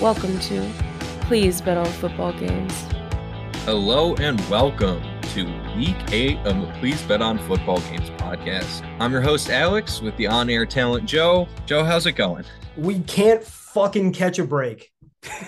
Welcome to Please Bet on Football Games. Hello and welcome to week eight of the Please Bet on Football Games podcast. I'm your host, Alex, with the on air talent, Joe. Joe, how's it going? We can't fucking catch a break.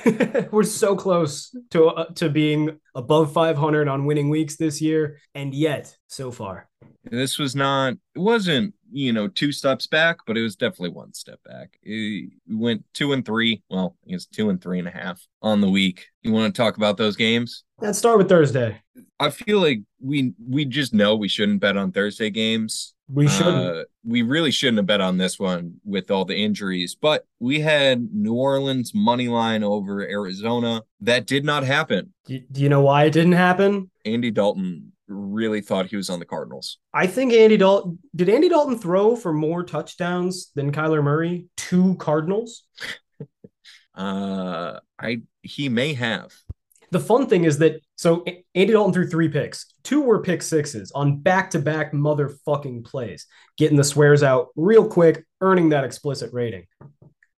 We're so close to uh, to being above 500 on winning weeks this year, and yet so far, This was not, it wasn't, you know, two steps back, but it was definitely one step back. It- we went two and three. Well, I guess two and three and a half on the week. You want to talk about those games? let's start with Thursday. I feel like we we just know we shouldn't bet on Thursday games. We shouldn't. Uh, we really shouldn't have bet on this one with all the injuries, but we had New Orleans money line over Arizona. That did not happen. do, do you know why it didn't happen? Andy Dalton really thought he was on the Cardinals. I think Andy Dalton did Andy Dalton throw for more touchdowns than Kyler Murray to Cardinals. Uh, I he may have. The fun thing is that so Andy Dalton threw three picks. Two were pick sixes on back to back motherfucking plays, getting the swears out real quick, earning that explicit rating.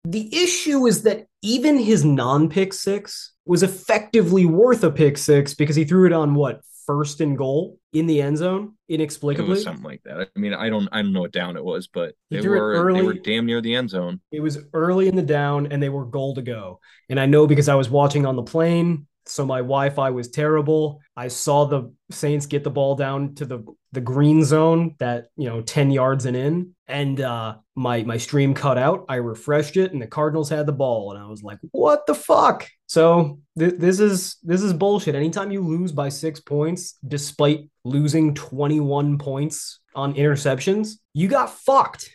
The issue is that even his non pick six was effectively worth a pick six because he threw it on what first and goal in the end zone It inexplicably. was something like that. I mean, I don't I don't know what down it was, but He they were they were damn near the end zone. It was early in the down and they were goal to go. And I know because I was watching on the plane, so my Wi-Fi was terrible. I saw the Saints get the ball down to the the green zone that, you know, 10 yards and in and uh my my stream cut out. I refreshed it and the Cardinals had the ball and I was like, "What the fuck?" So th- this is this is bullshit. Anytime you lose by 6 points despite losing 21 points on interceptions, you got fucked.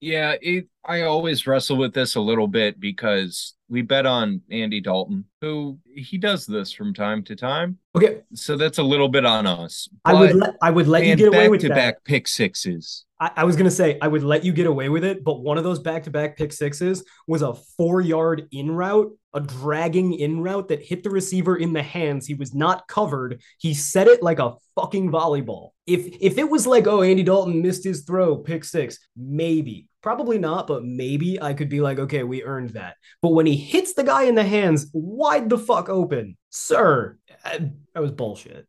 Yeah, it, I always wrestle with this a little bit because we bet on Andy Dalton, who he does this from time to time. Okay, So that's a little bit on us. I would let I would let you get away with that. back pick sixes. I, I was gonna say I would let you get away with it, but one of those back-to-back pick sixes was a four-yard in route, a dragging in route that hit the receiver in the hands. He was not covered. He set it like a fucking volleyball. If if it was like, oh, Andy Dalton missed his throw, pick six, maybe. Probably not, but maybe I could be like, okay, we earned that. But when he hits the guy in the hands wide the fuck open, sir, that was bullshit.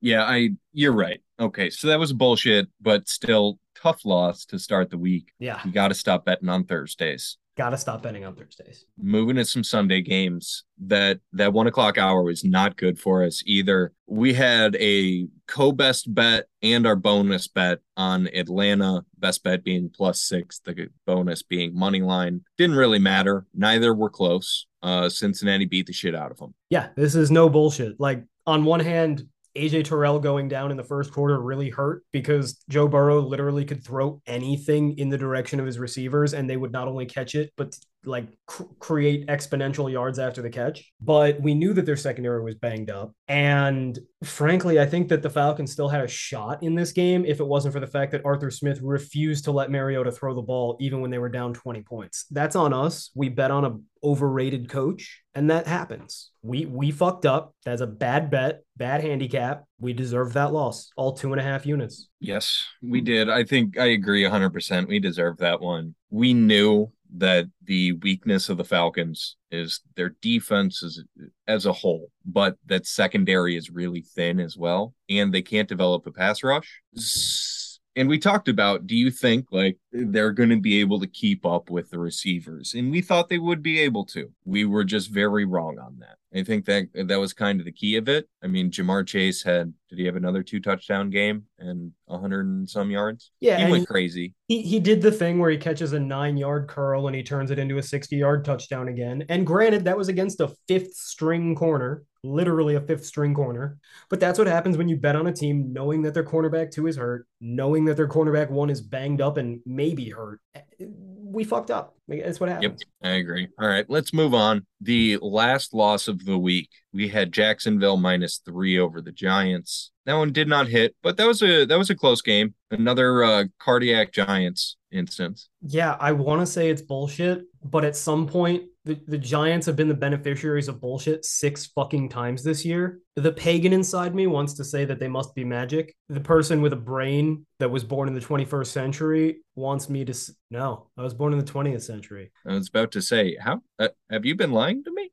Yeah, I you're right. Okay, so that was bullshit, but still tough loss to start the week. Yeah, You got to stop betting on Thursdays. Gotta stop betting on Thursdays. Moving to some Sunday games. That that one o'clock hour was not good for us either. We had a co-best bet and our bonus bet on Atlanta. Best bet being plus six, the bonus being money line. Didn't really matter. Neither were close. Uh, Cincinnati beat the shit out of them. Yeah, this is no bullshit. Like on one hand, AJ Terrell going down in the first quarter really hurt because Joe Burrow literally could throw anything in the direction of his receivers and they would not only catch it but like cr- create exponential yards after the catch. But we knew that their secondary was banged up and frankly, I think that the Falcons still had a shot in this game if it wasn't for the fact that Arthur Smith refused to let Mariota throw the ball even when they were down 20 points. That's on us. We bet on a overrated coach and that happens. We we fucked up. That's a bad bet, bad handicap. We deserve that loss. All two and a half units. Yes, we did. I think I agree 100%. We deserve that one. We knew that the weakness of the Falcons is their defense as a whole, but that secondary is really thin as well, and they can't develop a pass rush. And we talked about, do you think like they're going to be able to keep up with the receivers? And we thought they would be able to. We were just very wrong on that. I think that that was kind of the key of it. I mean, Ja'Marr Chase had did he have another two touchdown game and a hundred and some yards? Yeah, he went crazy. He he did the thing where he catches a nine yard curl and he turns it into a 60 yard touchdown again. And granted, that was against a fifth string corner, literally a fifth string corner. But that's what happens when you bet on a team knowing that their cornerback two is hurt, knowing that their cornerback one is banged up and maybe hurt. We fucked up. That's what Yep. I agree. All right, let's move on. The last loss of the week, we had Jacksonville minus three over the Giants. That one did not hit, but that was a that was a close game. Another uh, cardiac Giants instance. Yeah, I want to say it's bullshit, but at some point, the, the Giants have been the beneficiaries of bullshit six fucking times this year. The pagan inside me wants to say that they must be magic. The person with a brain that was born in the 21st century wants me to. s- No, I was born in the 20th century. I was about to say, how uh, have you been lying to me?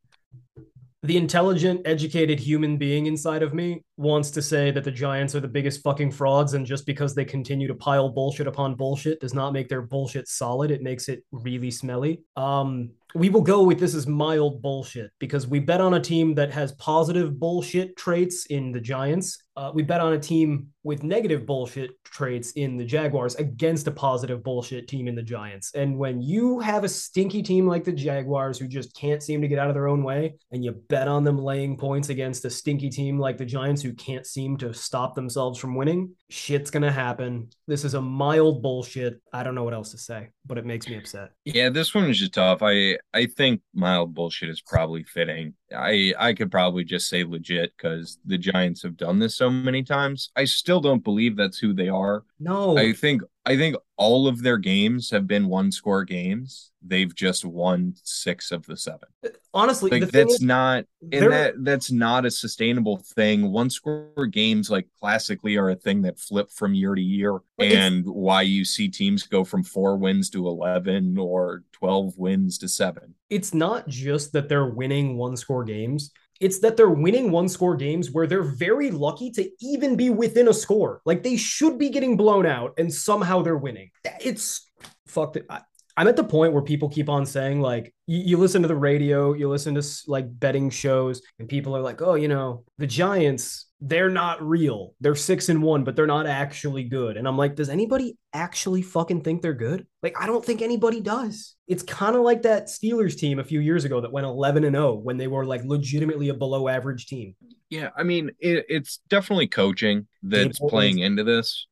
The intelligent, educated human being inside of me wants to say that the Giants are the biggest fucking frauds, and just because they continue to pile bullshit upon bullshit does not make their bullshit solid. It makes it really smelly. Um, we will go with this is mild bullshit because we bet on a team that has positive bullshit traits in the Giants. Uh, we bet on a team with negative bullshit traits in the Jaguars against a positive bullshit team in the Giants. And when you have a stinky team like the Jaguars who just can't seem to get out of their own way, and you bet on them laying points against a stinky team like the Giants who can't seem to stop themselves from winning, shit's going to happen. This is a mild bullshit. I don't know what else to say, but it makes me upset. Yeah, this one is just tough. I I think mild bullshit is probably fitting. I I could probably just say legit because the Giants have done this so many times. I still don't believe that's who they are. No, I think I think all of their games have been one score games. They've just won six of the seven. honestly, Like that's is, not and that that's not a sustainable thing. One score games like classically are a thing that flip from year to year and why you see teams go from four wins to 11 or 12 wins to seven. it's not just that they're winning one score games. It's that they're winning one score games where they're very lucky to even be within a score. Like they should be getting blown out and somehow they're winning. It's fucked. It. I, I'm at the point where people keep on saying, like, you, you listen to the radio, you listen to like betting shows, and people are like, oh, you know, the Giants, they're not real. They're six and one, but they're not actually good. And I'm like, does anybody actually fucking think they're good? Like, I don't think anybody does. It's kind of like that Steelers team a few years ago that went 11 and 0 when they were like legitimately a below average team. Yeah, I mean it, it's definitely coaching that's playing into this.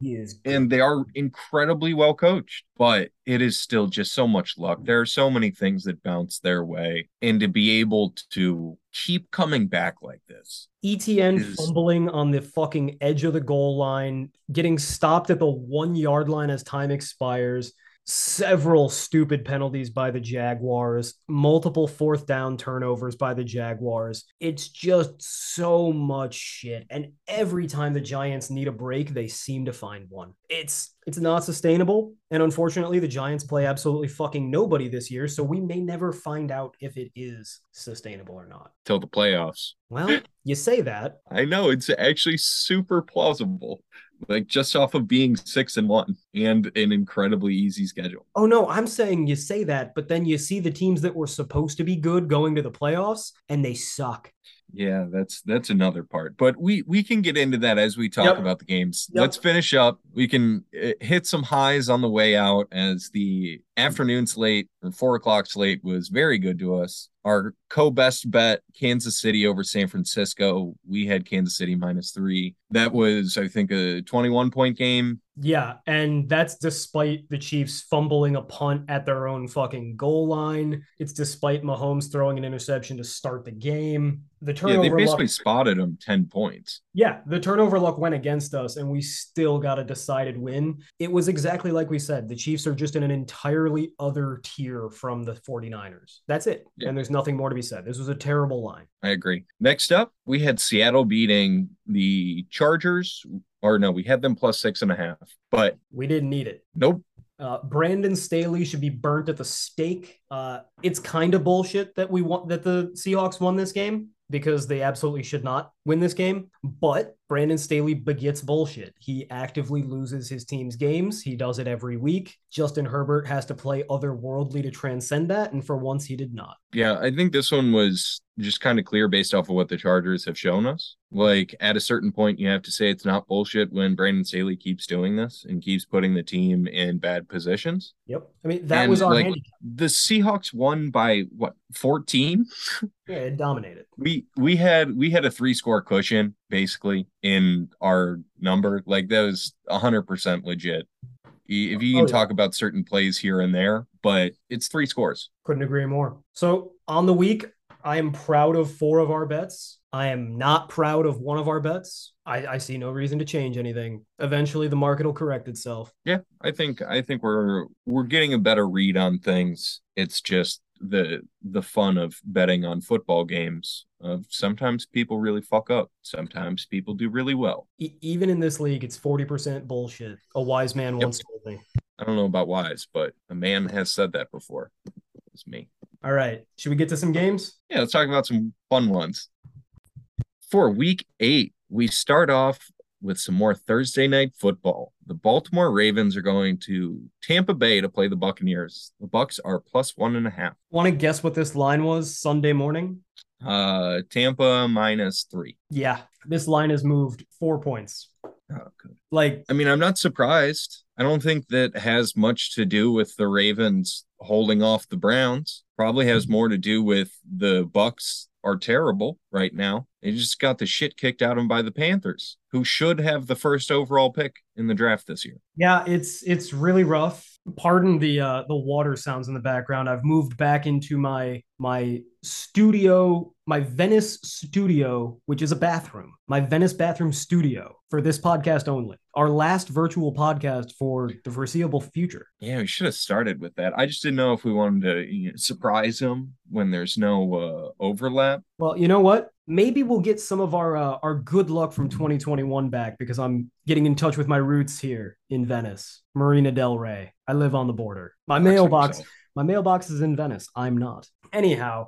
And they are incredibly well coached, but it is still just so much luck. There are so many things that bounce their way, and to be able to keep coming back like this. Etienne is- fumbling on the fucking edge of the goal line, getting stopped at the one yard line as time expires, several stupid penalties by the Jaguars, multiple fourth down turnovers by the Jaguars. It's just so much shit. And every time the Giants need a break, they seem to find one. It's it's not sustainable. And unfortunately, the Giants play absolutely fucking nobody this year, so we may never find out if it is sustainable or not. Till the playoffs. Well, you say that. I know it's actually super plausible. Like just off of being six and one and an incredibly easy schedule. Oh no, I'm saying you say that, but then you see the teams that were supposed to be good going to the playoffs and they suck. Yeah, that's that's another part. But we we can get into that as we talk Yep. about the games. Yep. Let's finish up. We can uh, hit some highs on the way out as the afternoon slate or four o'clock slate was very good to us. Our co-best bet, Kansas City over San Francisco. We had Kansas City minus three. That was, I think, a 21 point game. Yeah, and that's despite the Chiefs fumbling a punt at their own fucking goal line. It's despite Mahomes throwing an interception to start the game. The Yeah, turnover they luck, basically spotted them 10 points. yeah, the turnover luck went against us, and we still got a decided win. It was exactly like we said. The Chiefs are just in an entirely other tier from the 49ers. That's it. Yeah. And there's nothing more to be said. This was a terrible line. I agree. Next up, we had Seattle beating the Chargers. Or no, we had them plus six and a half. But We didn't need it. nope. Uh, Brandon Staley should be burnt at the stake. Uh, it's kind of bullshit that we want that the Seahawks won this game because they absolutely should not win this game. But Brandon Staley begets bullshit. He actively loses his team's games. He does it every week. Justin Herbert has to play otherworldly to transcend that, and for once, he did not. Yeah, I think this one was just kind of clear based off of what the Chargers have shown us. Like at a certain point, you have to say it's not bullshit when Brandon Staley keeps doing this and keeps putting the team in bad positions. Yep. I mean, that And, was our like, handicap. The Seahawks won by what 14? Yeah, it dominated. We we had we had a three score cushion basically in our number. Like that was hundred percent legit. If you can Oh, yeah. talk about certain plays here and there, but it's three scores. Couldn't agree more. So on the week, I am proud of four of our bets. I am not proud of one of our bets. I, I see no reason to change anything. Eventually, the market will correct itself. Yeah, I think I think we're we're getting a better read on things. It's just the the fun of betting on football games. Of sometimes people really fuck up. Sometimes people do really well. E- even in this league, it's 40% bullshit. A wise man Yep. once told me. I don't know about wise, but a man has said that before. It's me. All right. Should we get to some games? Yeah, let's talk about some fun ones. For week eight, we start off with some more Thursday night football. The Baltimore Ravens are going to Tampa Bay to play the Buccaneers. The Bucks are plus one and a half. Want to guess what this line was Sunday morning? Uh, Tampa minus three. Yeah, this line has moved four points. Oh, good. Like, I mean, I'm not surprised. I don't think that has much to do with the Ravens holding off the Browns. Probably has more to do with the Bucks are terrible right now. They just got the shit kicked out of them by the Panthers, who should have the first overall pick in the draft this year. yeah, it's it's really rough. Pardon the uh the water sounds in the background. I've moved back into my my studio, my Venice studio, which is a bathroom. My Venice bathroom studio for this podcast only. Our last virtual podcast for the foreseeable future. Yeah, we should have started with that. I just didn't know if we wanted to you know, surprise them when there's no uh, overlap. Well, you know what? Maybe we'll get some of our uh, our good luck from 2021 back because I'm getting in touch with my roots here in Venice, Marina Del Rey. I live on the border. My Works mailbox. My mailbox is in Venice. I'm not. Anyhow,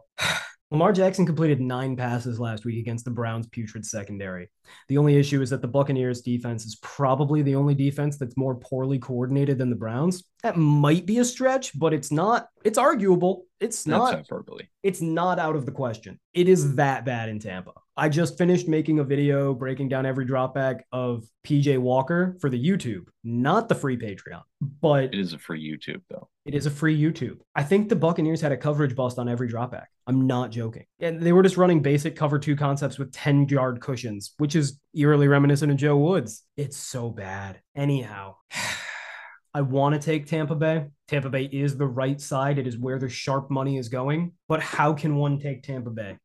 Lamar Jackson completed nine passes last week against the Browns' putrid secondary. The only issue is that the Buccaneers defense is probably the only defense that's more poorly coordinated than the Browns. That might be a stretch, but it's not. It's arguable. It's not hyperbole. it's not out of the question. It is that bad in Tampa. I just finished making a video breaking down every dropback of PJ Walker for the YouTube, not the free Patreon, but It is a free YouTube though. it is a free YouTube. I think the Buccaneers had a coverage bust on every dropback. I'm not joking. And they were just running basic cover two concepts with 10 yard cushions, which is eerily reminiscent of Joe Woods. It's so bad. Anyhow, I want to take Tampa Bay. Tampa Bay is the right side. It is where the sharp money is going. But how can one take Tampa Bay?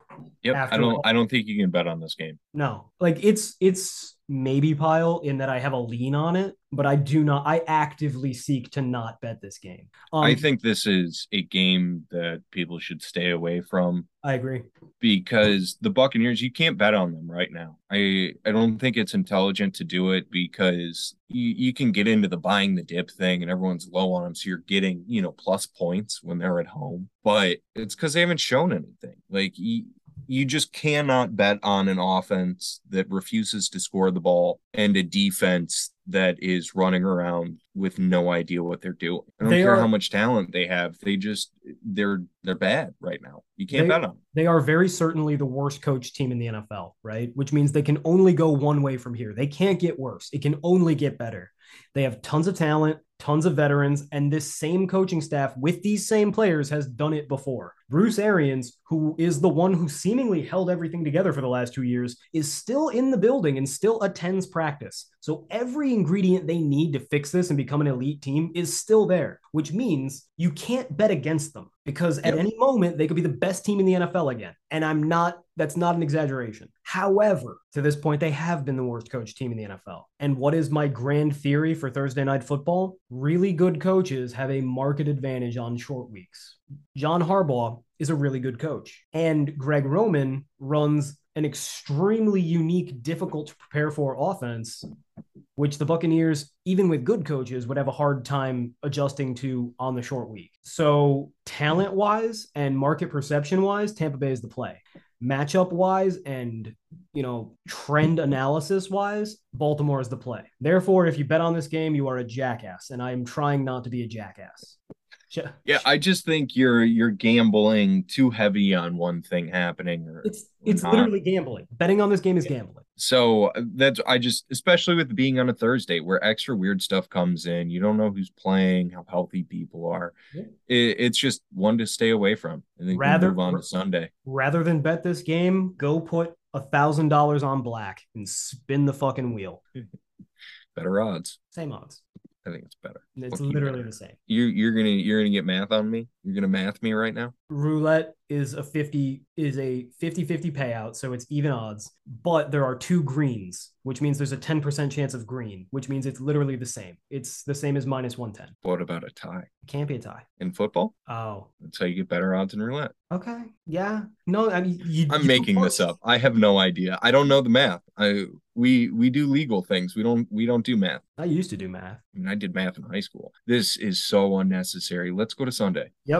Yep. I don't all- I don't think you can bet on this game. No, like it's it's maybe pile in that I have a lean on it, but I do not. I actively seek to not bet this game. Um, I think this is a game that people should stay away from I agree. because the Buccaneers, you can't bet on them right now. I I don't think it's intelligent to do it because you, you can get into the buying the dip thing and everyone's low on them, so you're getting you know plus points when they're at home. But it's because they haven't shown anything. Like you, you just cannot bet on an offense that refuses to score the ball and a defense that is running around with no idea what they're doing. I don't They care are- how much talent they have. They just they're they're bad right now. You can't They- bet on them. They are very certainly the worst coach team in the NFL, right? Which means they can only go one way from here. They can't get worse. It can only get better. They have tons of talent, tons of veterans, and this same coaching staff with these same players has done it before. Bruce Arians, who is the one who seemingly held everything together for the last two years, is still in the building and still attends practice. So every ingredient they need to fix this and become an elite team is still there, which means you can't bet against them because at Yep. any moment they could be the best team in the NFL again. And I'm not, that's not an exaggeration. However, to this point, they have been the worst coach team in the NFL. And what is my grand theory for Thursday night football? Really good coaches have a market advantage on short weeks. John Harbaugh is a really good coach, and Greg Roman runs an extremely unique, difficult to prepare for offense, which the Buccaneers, even with good coaches, would have a hard time adjusting to on the short week. So, talent wise and market perception wise, Tampa Bay is the play. Matchup wise and you know trend analysis wise, Baltimore is the play. Therefore, if you bet on this game, you are a jackass, and I am trying not to be a jackass. Ja- Yeah, I just think you're you're gambling too heavy on one thing happening or It's it's not. literally gambling. Betting on this game is gambling. So uh, that's I just especially with being on a Thursday where extra weird stuff comes in, you don't know who's playing, how healthy people are. Yeah. It, it's just one to stay away from. And then Rather- move on to Sunday. Rather than bet this game, go put a thousand dollars on black and spin the fucking wheel. Better odds. Same odds. I think it's better. It's literally better. the same. You you're gonna you're gonna get math on me. You're gonna math me right now. roulette is a 50 is a 50-50 payout so it's even odds but there are two greens which means there's a 10% chance of green which means it's literally the same it's the same as minus 110 What about a tie it can't be a tie in football? oh That's how you get better odds in roulette. okay yeah no i mean you, I'm you- making this up. I have no idea. I don't know the math. I we we do legal things. We don't we don't do math. i used to do math I mean, I did math in high school. This is so unnecessary. Let's go to Sunday. yep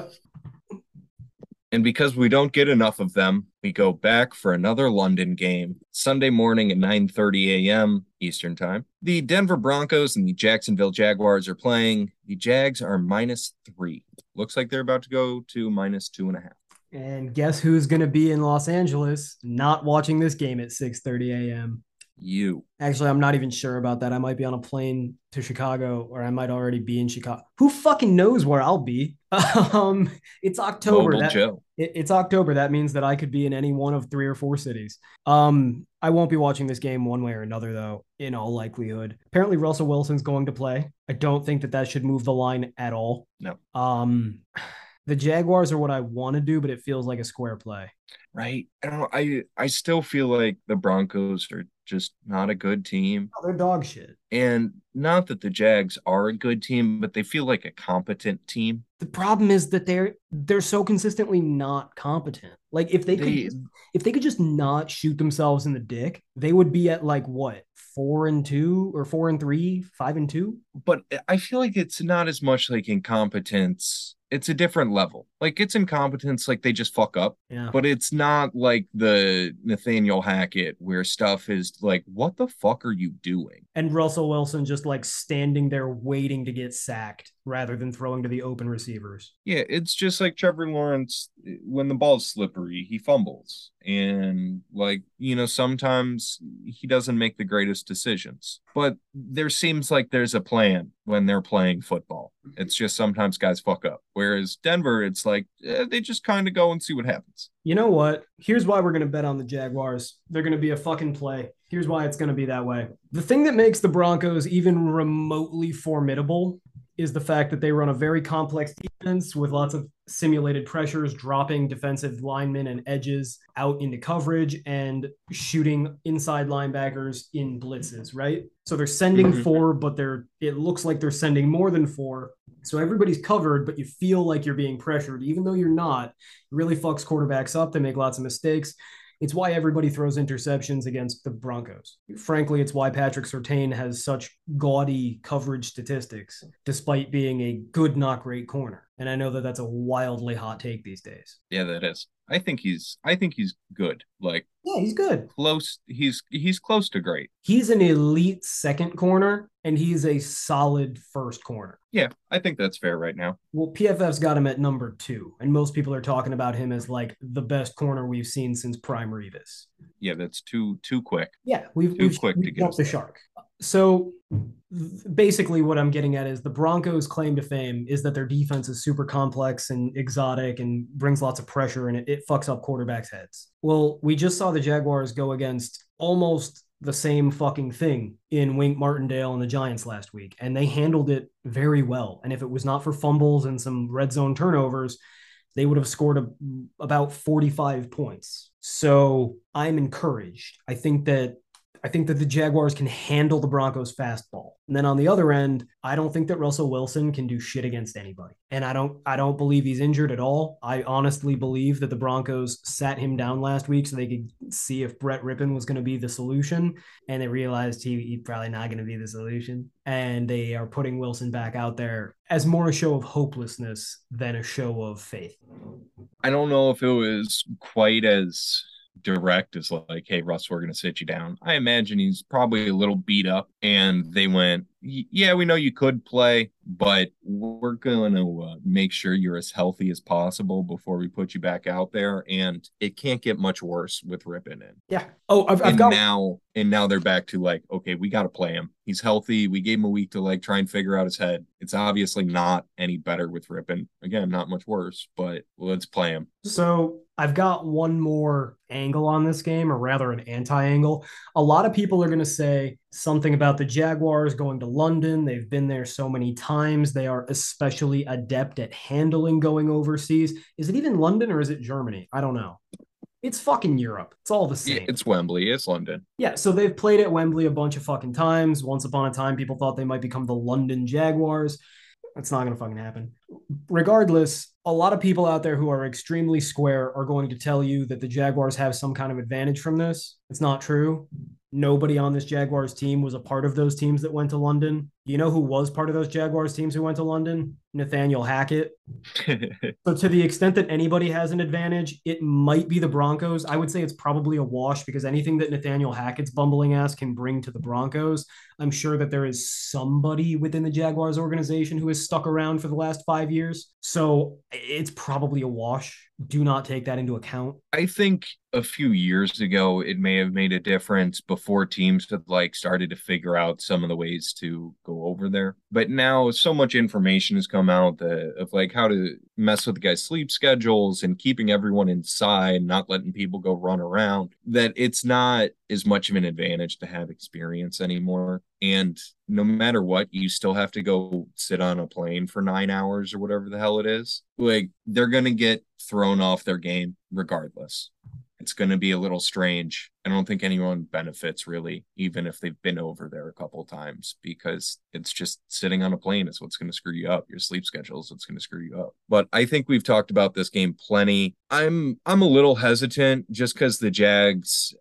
And because we don't get enough of them, we go back for another London game Sunday morning at 9:30 a.m. Eastern Time. The Denver Broncos and the Jacksonville Jaguars are playing. The Jags are minus three. Looks like they're about to go to minus two and a half. And guess who's going to be in Los Angeles not watching this game at 6:30 a.m. You. Actually, I'm not even sure about that. I might be on a plane to Chicago or I might already be in Chicago. Who fucking knows where I'll be? um, it's October. That- it- it's October. That means that I could be in any one of three or four cities. Um, I won't be watching this game one way or another, though, in all likelihood. Apparently, Russell Wilson's going to play. I don't think that that should move the line at all. No. Um, the Jaguars are what I want to do, but it feels like a square play. Right. I don't know. I I still feel like the Broncos are just not a good team. Oh, they're dog shit. And not that the Jags are a good team, but they feel like a competent team. The problem is that they're they're so consistently not competent. Like if they could They- just- if they could just not shoot themselves in the dick, they would be at like what four and two or four and three, five and two. But I feel like it's not as much like incompetence. It's a different level. Like it's incompetence, like they just fuck up. Yeah. But it's not like the Nathaniel Hackett where stuff is like, what the fuck are you doing? and Russell Wilson just like standing there waiting to get sacked rather than throwing to the open receivers. Yeah, it's just like Trevor Lawrence when the ball's slippery, he fumbles. And like, you know, sometimes he doesn't make the greatest decisions. But there seems like there's a plan when they're playing football. It's just sometimes guys fuck up. Whereas Denver, it's like eh, they just kind of go and see what happens. You know what? Here's why we're going to bet on the Jaguars. They're going to be a fucking play. Here's why it's going to be that way. The thing that makes the Broncos even remotely formidable is the fact that they run a very complex defense with lots of simulated pressures, dropping defensive linemen and edges out into coverage and shooting inside linebackers in blitzes, right? So they're sending Mhm. four, but they're it looks like they're sending more than four. So everybody's covered, but you feel like you're being pressured, even though you're not. It really fucks quarterbacks up. They make lots of mistakes. It's why everybody throws interceptions against the Broncos. Frankly, it's why Patrick Surtain has such gaudy coverage statistics, despite being a good, not great corner. And I know that that's a wildly hot take these days. Yeah, that is. I think he's I think he's good. Like Yeah, he's good. close he's he's close to great. He's an elite second corner, and he's a solid first corner. Yeah, I think that's fair right now. Well, PFF's got him at number two, and most people are talking about him as like the best corner we've seen since Prime Revis. Yeah, that's too too quick. Yeah, we've, Too we've, quick to we've get the shark. So basically, what I'm getting at is the Broncos' claim to fame is that their defense is super complex and exotic and brings lots of pressure and it, it fucks up quarterbacks' heads. Well, we just saw the Jaguars go against almost the same fucking thing in Wink Martindale and the Giants last week, and they handled it very well. And if it was not for fumbles and some red zone turnovers, they would have scored a, about 45 points. So I'm encouraged. I think that I think that the Jaguars can handle the Broncos fastball. And then on the other end, I don't think that Russell Wilson can do shit against anybody. And I don't I don't believe he's injured at all. I honestly believe that the Broncos sat him down last week so they could see if Brett Rypien was going to be the solution and they realized he, he's probably not going to be the solution and they are putting Wilson back out there as more a show of hopelessness than a show of faith. I don't know if it was quite as direct as like, hey, Russ, we're going to sit you down. I imagine he's probably a little beat up, and they went, yeah, we know you could play, but we're going to uh, make sure you're as healthy as possible before we put you back out there. And it can't get much worse with Rypien in. Yeah. Oh, I've, I've and got now, and now they're back to like, okay, we got to play him. He's healthy. We gave him a week to like try and figure out his head. It's obviously not any better with Rypien. Again, not much worse, but let's play him. So I've got one more angle on this game, or rather an anti-angle. A lot of people are going to say something about the Jaguars going to London. They've been there so many times. They are especially adept at handling going overseas. Is it even London or is it Germany? I don't know. It's fucking Europe. It's all the same. it's Wembley. It's London. Yeah, so they've played at Wembley a bunch of fucking times. Once upon a time, people thought they might become the London Jaguars. That's not going to fucking happen. Regardless, a lot of people out there who are extremely square are going to tell you that the Jaguars have some kind of advantage from this. It's not true. Nobody on this Jaguars team was a part of those teams that went to London. You know who was part of those Jaguars teams who went to London? Nathaniel Hackett. so to the extent that anybody has an advantage, it might be the Broncos. I would say it's probably a wash because anything that Nathaniel Hackett's bumbling ass can bring to the Broncos, I'm sure that there is somebody within the Jaguars organization who has stuck around for the last five years. So it's probably a wash. Do not take that into account. I think a few years ago it may have made a difference before teams had like started to figure out some of the ways to go over there. But now so much information has come out that, of like how to mess with the guys' sleep schedules and keeping everyone inside, not letting people go run around, that it's not as much of an advantage to have experience anymore. And no matter what, you still have to go sit on a plane for nine hours or whatever the hell it is. Like they're going to get thrown off their game regardless it's going to be a little strange. I don't think anyone benefits really, even if they've been over there a couple times, because it's just sitting on a plane is what's going to screw you up. Your sleep schedule is what's going to screw you up. But I think we've talked about this game plenty. I'm I'm a little hesitant just because the Jags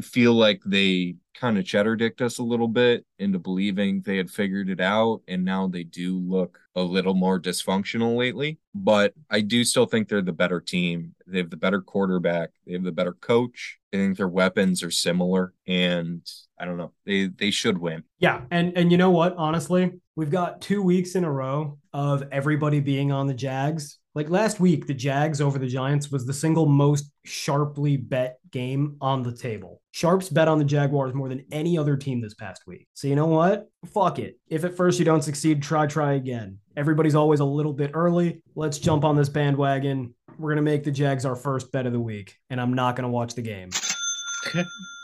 feel like they kind of cheddar dicked us a little bit into believing they had figured it out and now they do look a little more dysfunctional lately. But i do still think they're the better team. They have the better quarterback. They have the better coach. I think their weapons are similar and i don't know. They they should win. Yeah and and you know what? Honestly we've got two weeks in a row of everybody being on the jags like last week, the Jags over the Giants was the single most sharply bet game on the table. Sharps bet on the Jaguars more than any other team this past week. So you know what? Fuck it. If at first you don't succeed, try, try again. Everybody's always a little bit early. Let's jump on this bandwagon. We're going to make the Jags our first bet of the week, and I'm not going to watch the game.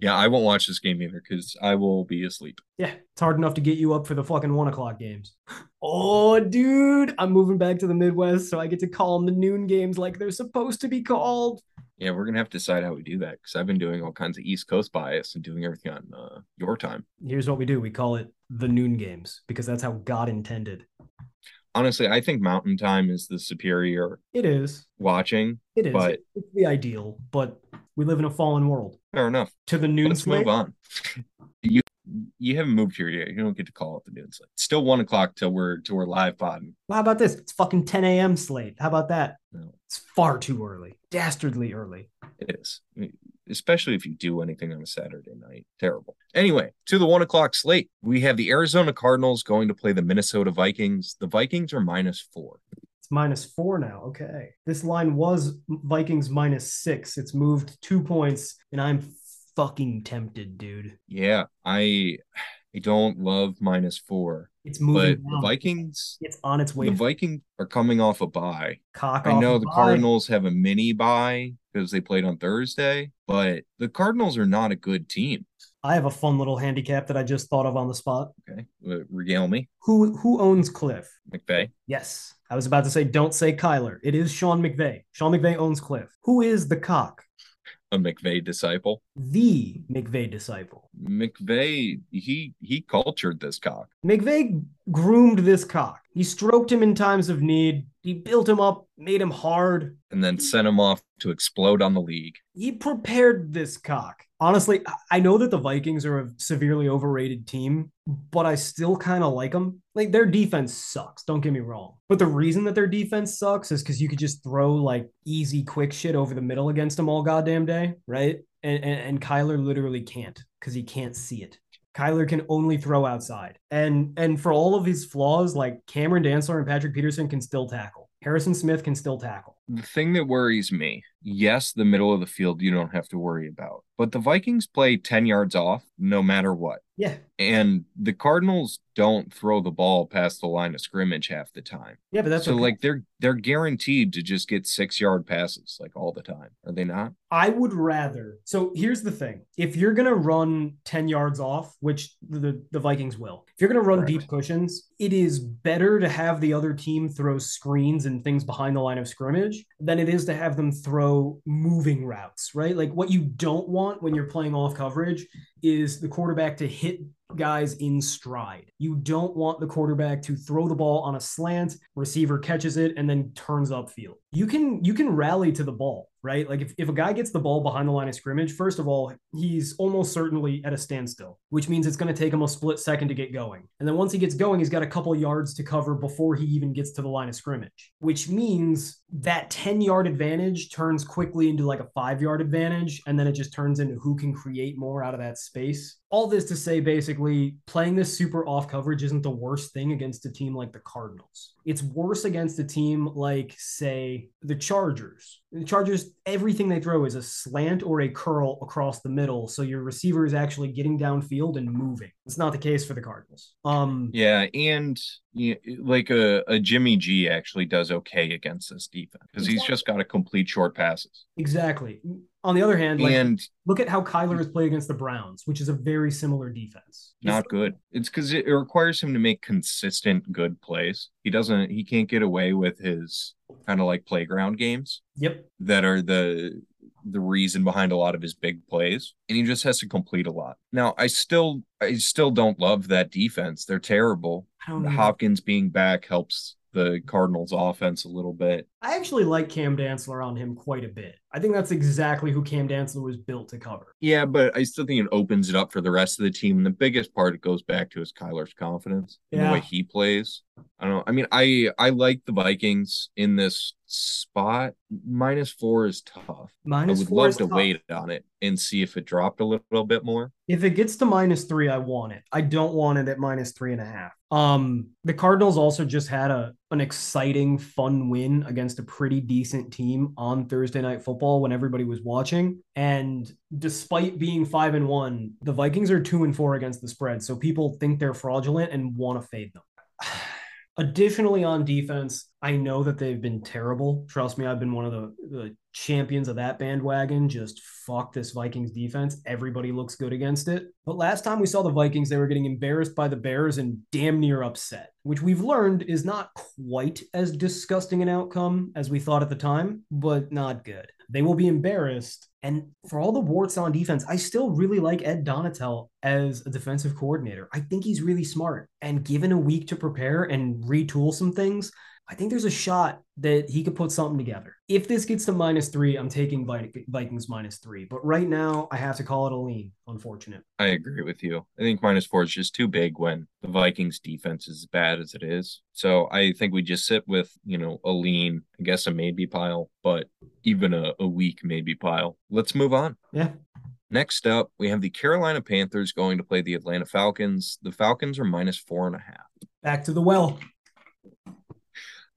Yeah, I won't watch this game either because I will be asleep. Yeah, it's hard enough to get you up for the fucking one o'clock games. Oh, dude, I'm moving back to the Midwest, so I get to call them the noon games like they're supposed to be called. Yeah, we're gonna have to decide how we do that because I've been doing all kinds of East Coast bias and doing everything on uh, your time. Here's what we do: we call it the noon games because that's how God intended. Honestly, I think Mountain Time is the superior. It is watching. It is. But it's the ideal, but we live in a fallen world. Fair enough. To the noon Let's slate? move on. you you haven't moved here yet. You don't get to call it the noon slate. It's still one o'clock till we're till we're live podding. Well, how about this? It's fucking 10 a.m. slate. How about that? No. It's far too early. Dastardly early. It is. Especially if you do anything on a Saturday night. Terrible. Anyway, to the one o'clock slate, we have the Arizona Cardinals going to play the Minnesota Vikings. The Vikings are minus four minus four now. Okay. This line was Vikings minus six. It's moved two points, and I'm fucking tempted, dude. Yeah, I I don't love minus four. It's moving. But down. the Vikings it's on its way. The Vikings are coming off a bye. Cock I know the bye. Cardinals have a mini bye because they played on Thursday, but the Cardinals are not a good team. I have a fun little handicap that I just thought of on the spot. Okay, regale me. Who who owns Kliff? McVay. Yes, I was about to say don't say Kyler. It is Sean McVay. Sean McVay owns Kliff. Who is the cock? A McVay disciple. The McVay disciple. McVay, he he cultured this cock. McVay groomed this cock. He stroked him in times of need. He built him up, made him hard, and then sent him off to explode on the league. He prepared this cock honestly, I know that the Vikings are a severely overrated team, but I still kind of like them. Like their defense sucks, don't get me wrong. But the reason that their defense sucks is because you could just throw like easy, quick shit over the middle against them all goddamn day, right? And and, and Kyler literally can't because he can't see it. Kyler can only throw outside. And and for all of his flaws, like Cameron Dantzler and Patrick Peterson can still tackle. Harrison Smith can still tackle. The thing that worries me, yes, the middle of the field you don't have to worry about, but the Vikings play 10 yards off no matter what. Yeah. And the Cardinals don't throw the ball past the line of scrimmage half the time. Yeah, but that's so okay. like they're they're guaranteed to just get six yard passes like all the time. Are they not? I would rather. So here's the thing: if you're gonna run 10 yards off, which the the Vikings will, if you're gonna run deep cushions, it is better to have the other team throw screens and things behind the line of scrimmage than it is to have them throw moving routes, right? Like what you don't want when you're playing off coverage is the quarterback to hit guys in stride. You don't want the quarterback to throw the ball on a slant, receiver catches it and then turns upfield. You can you can rally to the ball. Right? Like if, if a guy gets the ball behind the line of scrimmage, first of all, he's almost certainly at a standstill, which means it's going to take him a split second to get going. And then once he gets going, he's got a couple yards to cover before he even gets to the line of scrimmage, which means that 10 yard advantage turns quickly into like a five yard advantage. And then it just turns into who can create more out of that space. All this to say, basically, playing this super off coverage isn't the worst thing against a team like the Cardinals. It's worse against a team like, say, the Chargers. The Chargers, everything they throw is a slant or a curl across the middle. So your receiver is actually getting downfield and moving. It's not the case for the Cardinals. Um, yeah, and you like a, a Jimmy G actually does okay against this defense because he's just got to complete short passes. Exactly. On the other hand, like, and look at how Kyler has played against the Browns, which is a very similar defense. not good. It's because it requires him to make consistent good plays. He doesn't. He can't get away with his kind of like playground games Yep. that are the the reason behind a lot of his big plays and he just has to complete a lot now i still i still don't love that defense they're terrible I don't know. hopkins being back helps the cardinals offense a little bit I actually like Cam Dantzler on him quite a bit. I think that's exactly who Cam Dantzler was built to cover. yeah but i still think it opens it up for the rest of the team and the biggest part it goes back to is kyler's confidence and the way he plays i don't know i mean i i like the vikings in this spot minus four is tough Minus i would love to tough. wait on it and see if it dropped a little bit more If it gets to minus three, I want it. I don't want it at minus three and a half. Um, the Cardinals also just had a an exciting, fun win against a pretty decent team on Thursday night football when everybody was watching. And despite being five and one, the Vikings are two and four against the spread. So people think they're fraudulent and want to fade them. Additionally, on defense, I know that they've been terrible. Trust me, I've been one of the, the champions of that bandwagon. Just fuck this Vikings defense. Everybody looks good against it. But last time we saw the Vikings, they were getting embarrassed by the Bears and damn near upset, which we've learned is not quite as disgusting an outcome as we thought at the time, but not good. They will be embarrassed. And for all the warts on defense, I still really like Ed Donatell as a defensive coordinator. I think he's really smart. And given a week to prepare and retool some things, I think there's a shot that he could put something together. If this gets to minus three, I'm taking Vikings minus three. But right now, I have to call it a lean. Unfortunate. I agree with you. I think minus four is just too big when the Vikings defense is as bad as it is. So I think we just sit with, you know, a lean, I guess a maybe pile, but even a, a weak maybe pile. Let's move on. Yeah. Next up, we have the Carolina Panthers going to play the Atlanta Falcons. The Falcons are minus four and a half. Back to the well.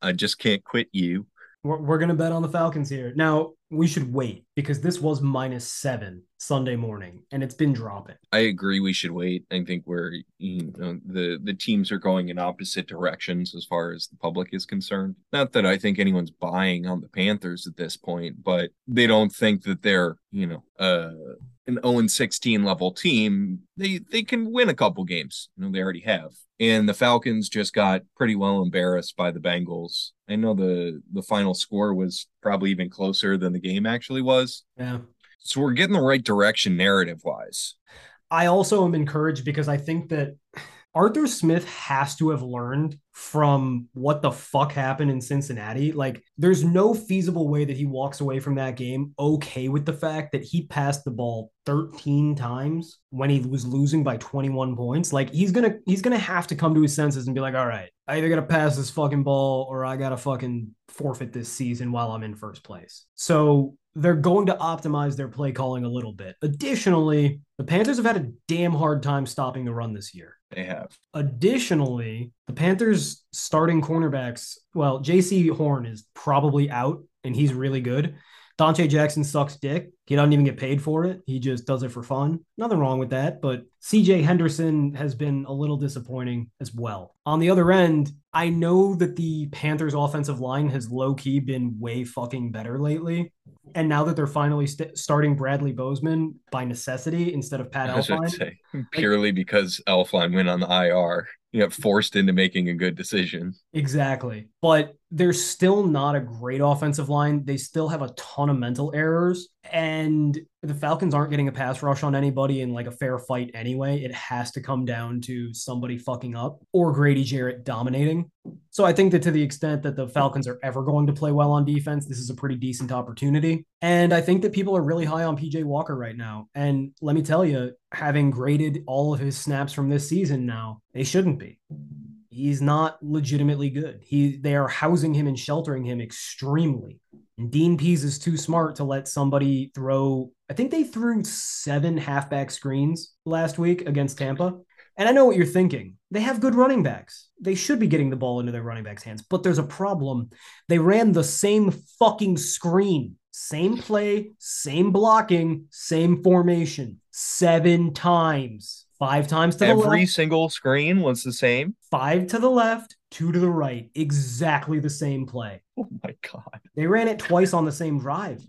I just can't quit you. We're, we're going to bet on the Falcons here. Now, we should wait because this was minus seven Sunday morning and it's been dropping. I agree we should wait. I think we're you know the the teams are going in opposite directions as far as the public is concerned. Not that I think anyone's buying on the Panthers at this point, but they don't think that they're, you know, uh an 0 16 level team. They they can win a couple games. You know, they already have. And the Falcons just got pretty well embarrassed by the Bengals. I know the the final score was probably even closer than the game actually was. Yeah. So we're getting the right direction narrative wise. I also am encouraged because I think that Arthur Smith has to have learned from what the fuck happened in Cincinnati. Like, there's no feasible way that he walks away from that game okay with the fact that he passed the ball 13 times when he was losing by 21 points. Like, he's gonna he's gonna have to come to his senses and be like, all right, I either gotta pass this fucking ball or I gotta fucking forfeit this season while I'm in first place. So they're going to optimize their play calling a little bit. Additionally, the Panthers have had a damn hard time stopping the run this year. They have. Additionally, the Panthers starting cornerbacks, well, Jaycee Horn is probably out and he's really good. Donte Jackson sucks dick. He doesn't even get paid for it. He just does it for fun. Nothing wrong with that. But CJ Henderson has been a little disappointing as well. On the other end, I know that the Panthers offensive line has low key been way fucking better lately. And now that they're finally st- starting Bradley Bozeman by necessity instead of Pat Elflein, say purely because Elflein went on the IR, you know, forced into making a good decision. Exactly. But they're still not a great offensive line. They still have a ton of mental errors. And the Falcons aren't getting a pass rush on anybody in like a fair fight anyway. It has to come down to somebody fucking up or Grady Jarrett dominating. So I think that to the extent that the Falcons are ever going to play well on defense, this is a pretty decent opportunity. And I think that people are really high on PJ Walker right now. And let me tell you, having graded all of his snaps from this season now, they shouldn't be. He's not legitimately good. He they are housing him and sheltering him extremely. And Dean Pees is too smart to let somebody throw. I think they threw seven halfback screens last week against Tampa. And I know what you're thinking. They have good running backs. They should be getting the ball into their running backs' hands. But there's a problem. They ran the same fucking screen, same play, same blocking, same formation seven times. Five times to the Every left, single screen was the same. five to the left, two to the right. Exactly the same play. Oh my god, They ran it twice on the same drive.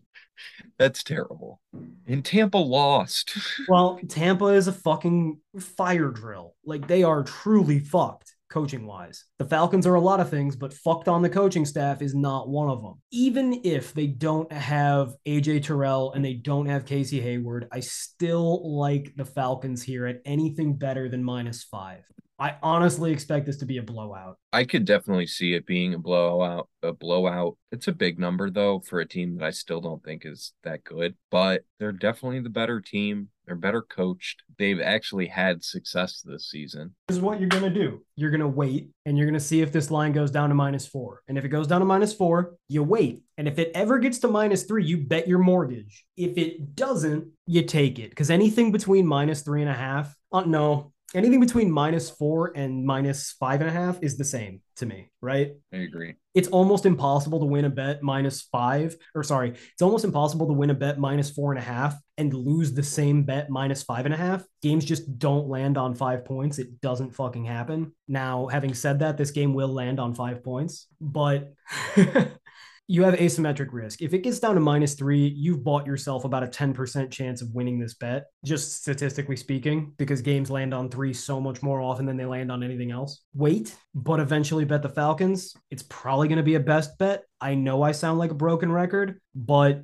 that's terrible. And Tampa lost. Well, Tampa is a fucking fire drill. Like they are truly fucked coaching wise. The Falcons are a lot of things, but fucked on the coaching staff is not one of them. Even if they don't have AJ Terrell and they don't have Casey Hayward, I still like the Falcons here at anything better than minus five. I honestly expect this to be a blowout. I could definitely see it being a blowout. A blowout. It's a big number though for a team that I still don't think is that good, but they're definitely the better team. They're better coached. They've actually had success this season. This is what you're going to do. You're going to wait and you're going to see if this line goes down to minus four. And if it goes down to minus four, you wait. And if it ever gets to minus three, you bet your mortgage. If it doesn't, you take it. Because anything between minus three and a half, uh, no, anything between minus four and minus five and a half is the same to me, right? I agree. It's almost impossible to win a bet minus five, or sorry, it's almost impossible to win a bet minus four and a half and lose the same bet minus five and a half. Games just don't land on five points. It doesn't fucking happen. Now, having said that, this game will land on five points, but you have asymmetric risk. If it gets down to minus three, you've bought yourself about a 10% chance of winning this bet, just statistically speaking, because games land on three so much more often than they land on anything else. Wait, but eventually bet the Falcons. It's probably going to be a best bet. I know I sound like a broken record, but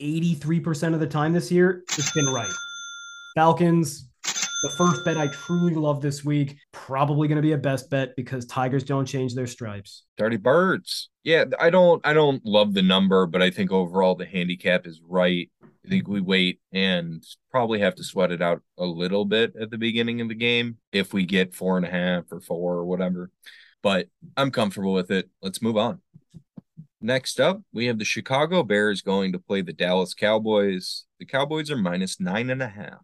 83% of the time this year, it's been right. Falcons, the first bet I truly love this week, probably going to be a best bet because Tigers don't change their stripes. Dirty birds. Yeah, I don't I don't love the number, but I think overall the handicap is right. I think we wait and probably have to sweat it out a little bit at the beginning of the game if we get four and a half or four or whatever. But I'm comfortable with it. Let's move on. Next up, we have the Chicago Bears going to play the Dallas Cowboys. The Cowboys are minus nine and a half.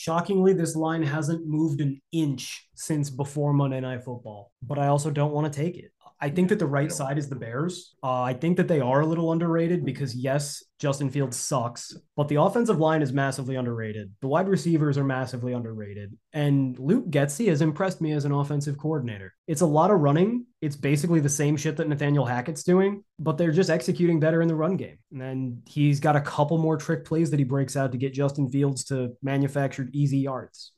Shockingly, this line hasn't moved an inch since before Monday Night Football, but I also don't want to take it. I think that the right side is the Bears. Uh, I think that they are a little underrated because, yes, Justin Fields sucks, but the offensive line is massively underrated. The wide receivers are massively underrated. And Luke Getsy has impressed me as an offensive coordinator. It's a lot of running. It's basically the same shit that Nathaniel Hackett's doing, but they're just executing better in the run game. And he's got a couple more trick plays that he breaks out to get Justin Fields to manufactured easy yards.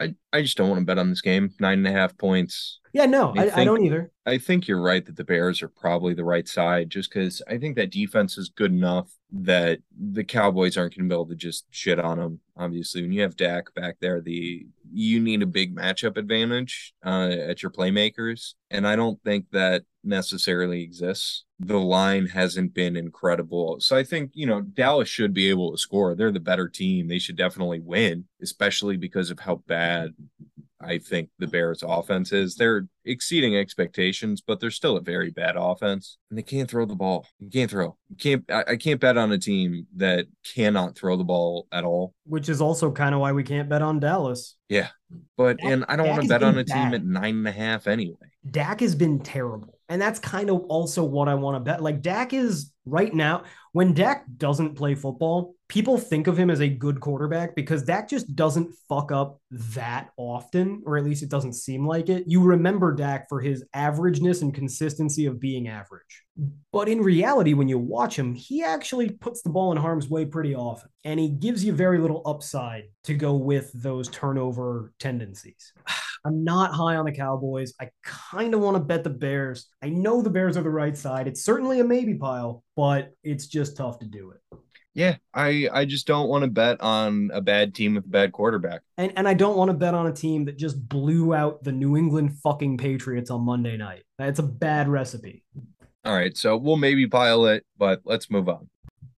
I, I just don't want to bet on this game. Nine and a half points. Yeah, no, I, I think- don't either. I think you're right that the Bears are probably the right side just because I think that defense is good enough that the Cowboys aren't going to be able to just shit on them. Obviously, when you have Dak back there, the you need a big matchup advantage uh, at your playmakers, and I don't think that necessarily exists. The line hasn't been incredible, so I think you know Dallas should be able to score. They're the better team. They should definitely win, especially because of how bad I think the Bears offense is. They're exceeding expectations, but they're still a very bad offense. And they can't throw the ball. You can't throw. You can't I, I can't bet on a team that cannot throw the ball at all. Which is also kind of why we can't bet on Dallas. Yeah. But Dak- and I don't want to bet on a team at nine and a half anyway. Dak has been terrible. And that's kind of also what I want to bet. Like Dak is right now, when Dak doesn't play football, people think of him as a good quarterback because Dak just doesn't fuck up that often, or at least it doesn't seem like it. You remember Dak for his averageness and consistency of being average. But in reality, when you watch him, he actually puts the ball in harm's way pretty often. And he gives you very little upside to go with those turnover tendencies. I'm not high on the Cowboys. I kind of want to bet the Bears. I know the Bears are the right side. It's certainly a maybe pile, but it's just tough to do it. Yeah, I I just don't want to bet on a bad team with a bad quarterback. And and I don't want to bet on a team that just blew out the New England fucking Patriots on Monday night. That's a bad recipe. All right, so we'll maybe pile it, but let's move on.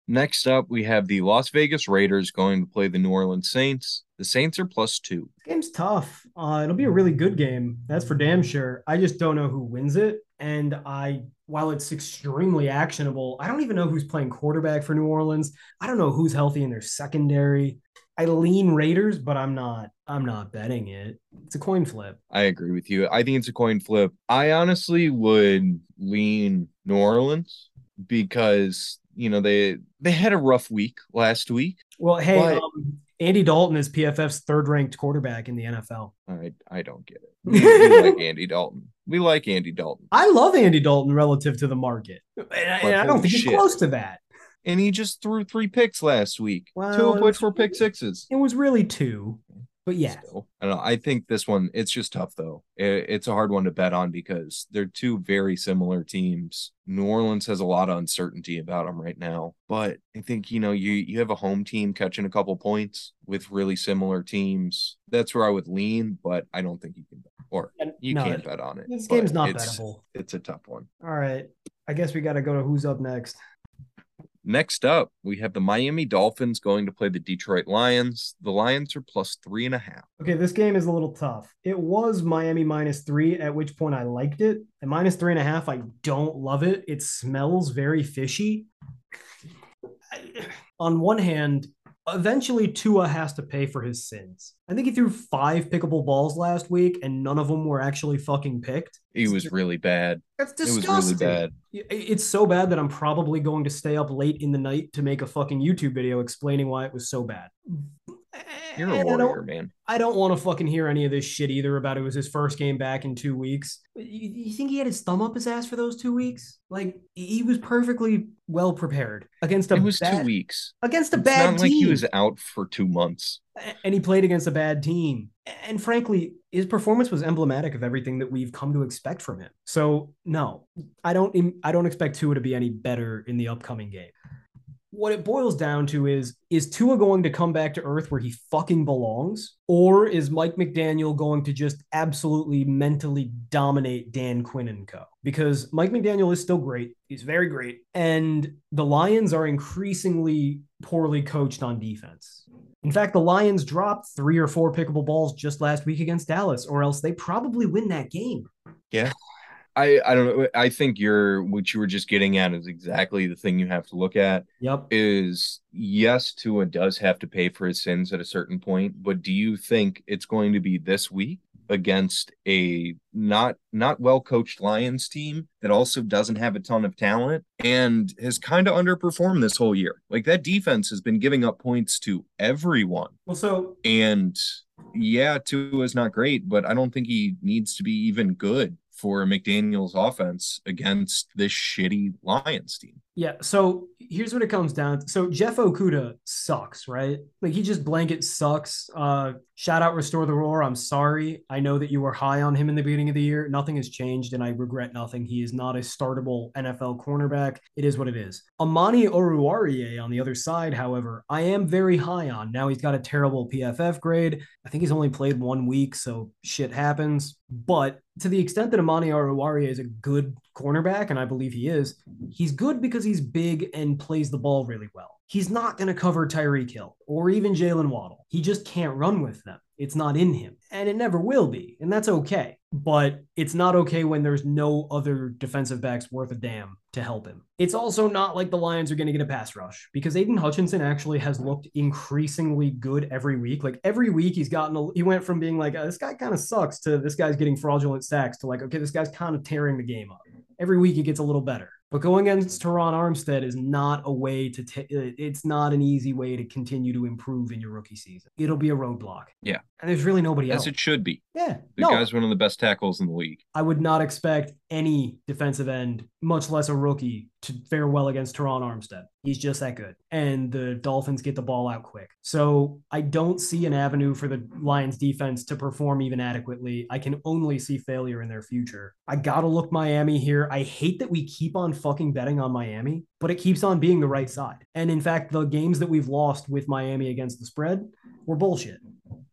Next up, we have the Las Vegas Raiders going to play the New Orleans Saints. The Saints are plus two. Game's tough. Uh, it'll be a really good game. That's for damn sure. I just don't know who wins it. And I, while it's extremely actionable, I don't even know who's playing quarterback for New Orleans. I don't know who's healthy in their secondary. I lean Raiders, but I'm not. I'm not betting it. It's a coin flip. I agree with you. I think it's a coin flip. I honestly would lean New Orleans because you know they they had a rough week last week. Well, hey, But- um, Andy Dalton is PFF's third ranked quarterback in the NFL. I I don't get it. We, like Andy Dalton. We like Andy Dalton, I love Andy Dalton relative to the market, and, I- and I don't think he's close to that. and he just threw three picks last week. Well, two of which were pick sixes. It was really two, but yeah, Still, I don't know. I think this one it's just tough though. It, it's a hard one to bet on because they're two very similar teams. New Orleans has a lot of uncertainty about them right now, but I think you know you you have a home team catching a couple points with really similar teams. That's where I would lean, but I don't think you can bet or you no, can't bet on it. This game's not it's, bettable. It's a tough one. All right, I guess we got to go to who's up next. Next up, we have the Miami Dolphins going to play the Detroit Lions. The Lions are plus three and a half. Okay, this game is a little tough. It was Miami minus three, at which point I liked it. At minus three and a half, I don't love it. It smells very fishy. I- On one hand, eventually Tua has to pay for his sins. I think he threw five pickable balls last week, and none of them were actually fucking picked. He was really bad. That's disgusting. It was really bad. It's so bad that I'm probably going to stay up late in the night to make a fucking YouTube video explaining why it was so bad. You're And a I don't- warrior, man. I don't want to fucking hear any of this shit either about it was his first game back in two weeks. You, you think he had his thumb up his ass for those two weeks? Like he was perfectly well prepared against a It was bad, two weeks. against a It's bad not team, like he was out for two months. and he played against a bad team. And frankly, his performance was emblematic of everything that we've come to expect from him. So no, I don't. I don't expect Tua to be any better in the upcoming game. What it boils down to is is Tua going to come back to earth where he fucking belongs? Or is Mike McDaniel going to just absolutely mentally dominate Dan Quinn and co? Because Mike McDaniel is still great. He's very great. And the Lions are increasingly poorly coached on defense. In fact the Lions dropped 3 or 4 pickable balls just last week against Dallas or else they probably win that game I I don't know. I think you're what you were just getting at is exactly the thing you have to look at. yep Is yes, Tua does have to pay for his sins at a certain point, but do you think it's going to be this week against a not not well coached Lions team that also doesn't have a ton of talent and has kind of underperformed this whole year? Like that defense has been giving up points to everyone. well so And yeah, Tua is not great, but I don't think he needs to be even good for McDaniel's offense against this shitty Lions team. Yeah, so here's what it comes down to. So Jeff Okudah sucks, right? Like he just blanket sucks. Uh shout out Restore the Roar. I'm sorry. I know that you were high on him in the beginning of the year. Nothing has changed and I regret nothing. He is not a startable NFL cornerback. It is what it is. Amani Oruwariye on the other side, however, I am very high on. Now he's got a terrible PFF grade. I think he's only played one week, so shit happens. But to the extent that Amani Oruwariye is a good cornerback, and I believe he is, he's good because he's big and plays the ball really well. He's not going to cover Tyreek Hill or even Jaylen Waddle. He just can't run with them. It's not in him, and it never will be, and that's okay. But it's not okay when there's no other defensive backs worth a damn to help him. It's also not like the Lions are going to get a pass rush because Aidan Hutchinson actually has looked increasingly good every week. Like every week, he's gotten a, he went from being like uh, this guy kind of sucks to this guy's getting fraudulent sacks to like okay, this guy's kind of tearing the game up. Every week, it gets a little better. But going against Terron Armstead is not a way to. ta- uh, it's not an easy way to continue to improve in your rookie season. It'll be a roadblock. Yeah. and there's really nobody As else. As it should be. yeah, The no, guy's one of the best tackles in the league. I would not expect any defensive end, much less a rookie, to fare well against Terron Armstead. He's just that good. And the Dolphins get the ball out quick. So I don't see an avenue for the Lions defense to perform even adequately. I can only see failure in their future. I gotta look Miami here. I hate that we keep on fucking betting on Miami, but it keeps on being the right side. And in fact, the games that we've lost with Miami against the spread were bullshit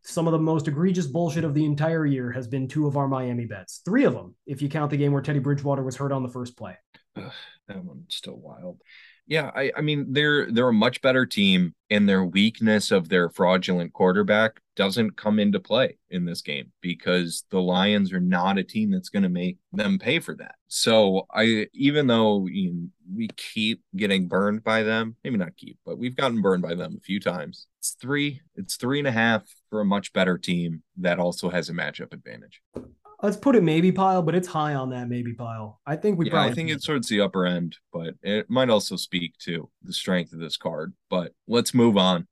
some of the most egregious bullshit of the entire year has been two of our Miami bets. Three of them, if you count the game where Teddy Bridgewater was hurt on the first play. Ugh, that one's still wild. Yeah, I, I mean they're they're a much better team, and their weakness of their fraudulent quarterback doesn't come into play in this game because the Lions are not a team that's going to make them pay for that. So I, even though you know, we keep getting burned by them, maybe not keep, but we've gotten burned by them a few times. It's three, it's three and a half for a much better team that also has a matchup advantage. Let's put it maybe pile, but it's high on that maybe pile. I think we yeah, probably I think it's towards the upper end, but it might also speak to the strength of this card. But let's move on.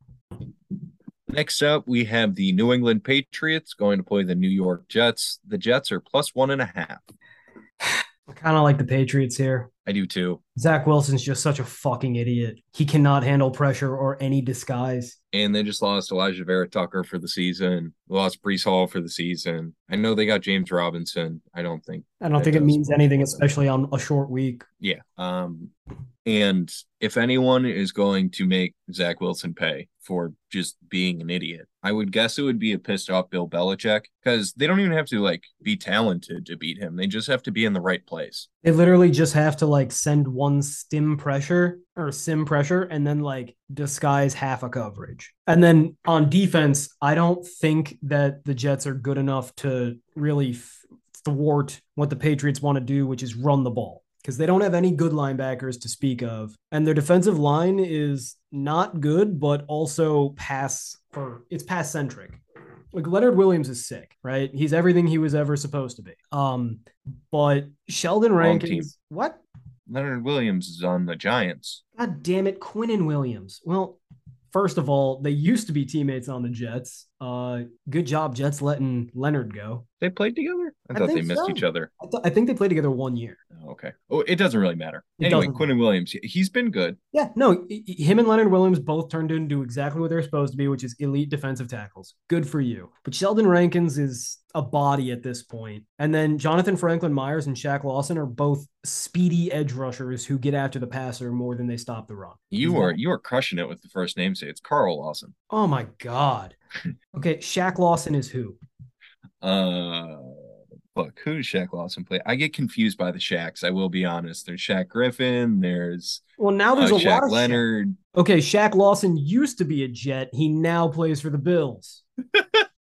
Next up, we have the New England Patriots going to play the New York Jets. The Jets are plus one and a half. Kind of like the Patriots here. I do too. Zach Wilson's just such a fucking idiot. He cannot handle pressure or any disguise. And they just lost Alijah Vera-Tucker for the season. Lost Breece Hall for the season. I know they got James Robinson. I don't think. I don't think it means anything, especially on a short week. Yeah. Um, and if anyone is going to make Zach Wilson pay for just being an idiot, I would guess it would be a pissed off Bill Belichick because they don't even have to like be talented to beat him. They just have to be in the right place. They literally just have to like send one stim pressure or sim pressure and then like disguise half a coverage. And then on defense, I don't think that the Jets are good enough to really thwart what the Patriots want to do, which is run the ball because they don't have any good linebackers to speak of. And their defensive line is not good, but also pass for it's pass centric. Like Leonard Williams is sick, right? He's everything he was ever supposed to be. Um, but Sheldon Rankins, what? Leonard Williams is on the Giants. God damn it, Quinnen Williams. Well, first of all, they used to be teammates on the Jets. Uh, good job, Jets, letting Leonard go. They played together. I, I thought they missed so. each other. I, th- I, think they played together one year. Oh, okay. Oh, it doesn't really matter. It anyway, Quinnen Williams, he's been good. Yeah. No, him and Leonard Williams both turned into exactly what they're supposed to be, which is elite defensive tackles. Good for you. But Sheldon Rankins is a body at this point. And then Jonathan Franklin Myers and Shaq Lawson are both speedy edge rushers who get after the passer more than they stop the run. You are you are crushing it with the first name. Say it's Carl Lawson. Oh my god. Okay, Shaq Lawson is who? Uh look, does Shaq Lawson play? I get confused by the Shaqs. I will be honest. There's Shaq Griffin. There's well, now there's uh, a Shaq lot of Leonard. Okay, Shaq Lawson used to be a Jet. He now plays for the Bills.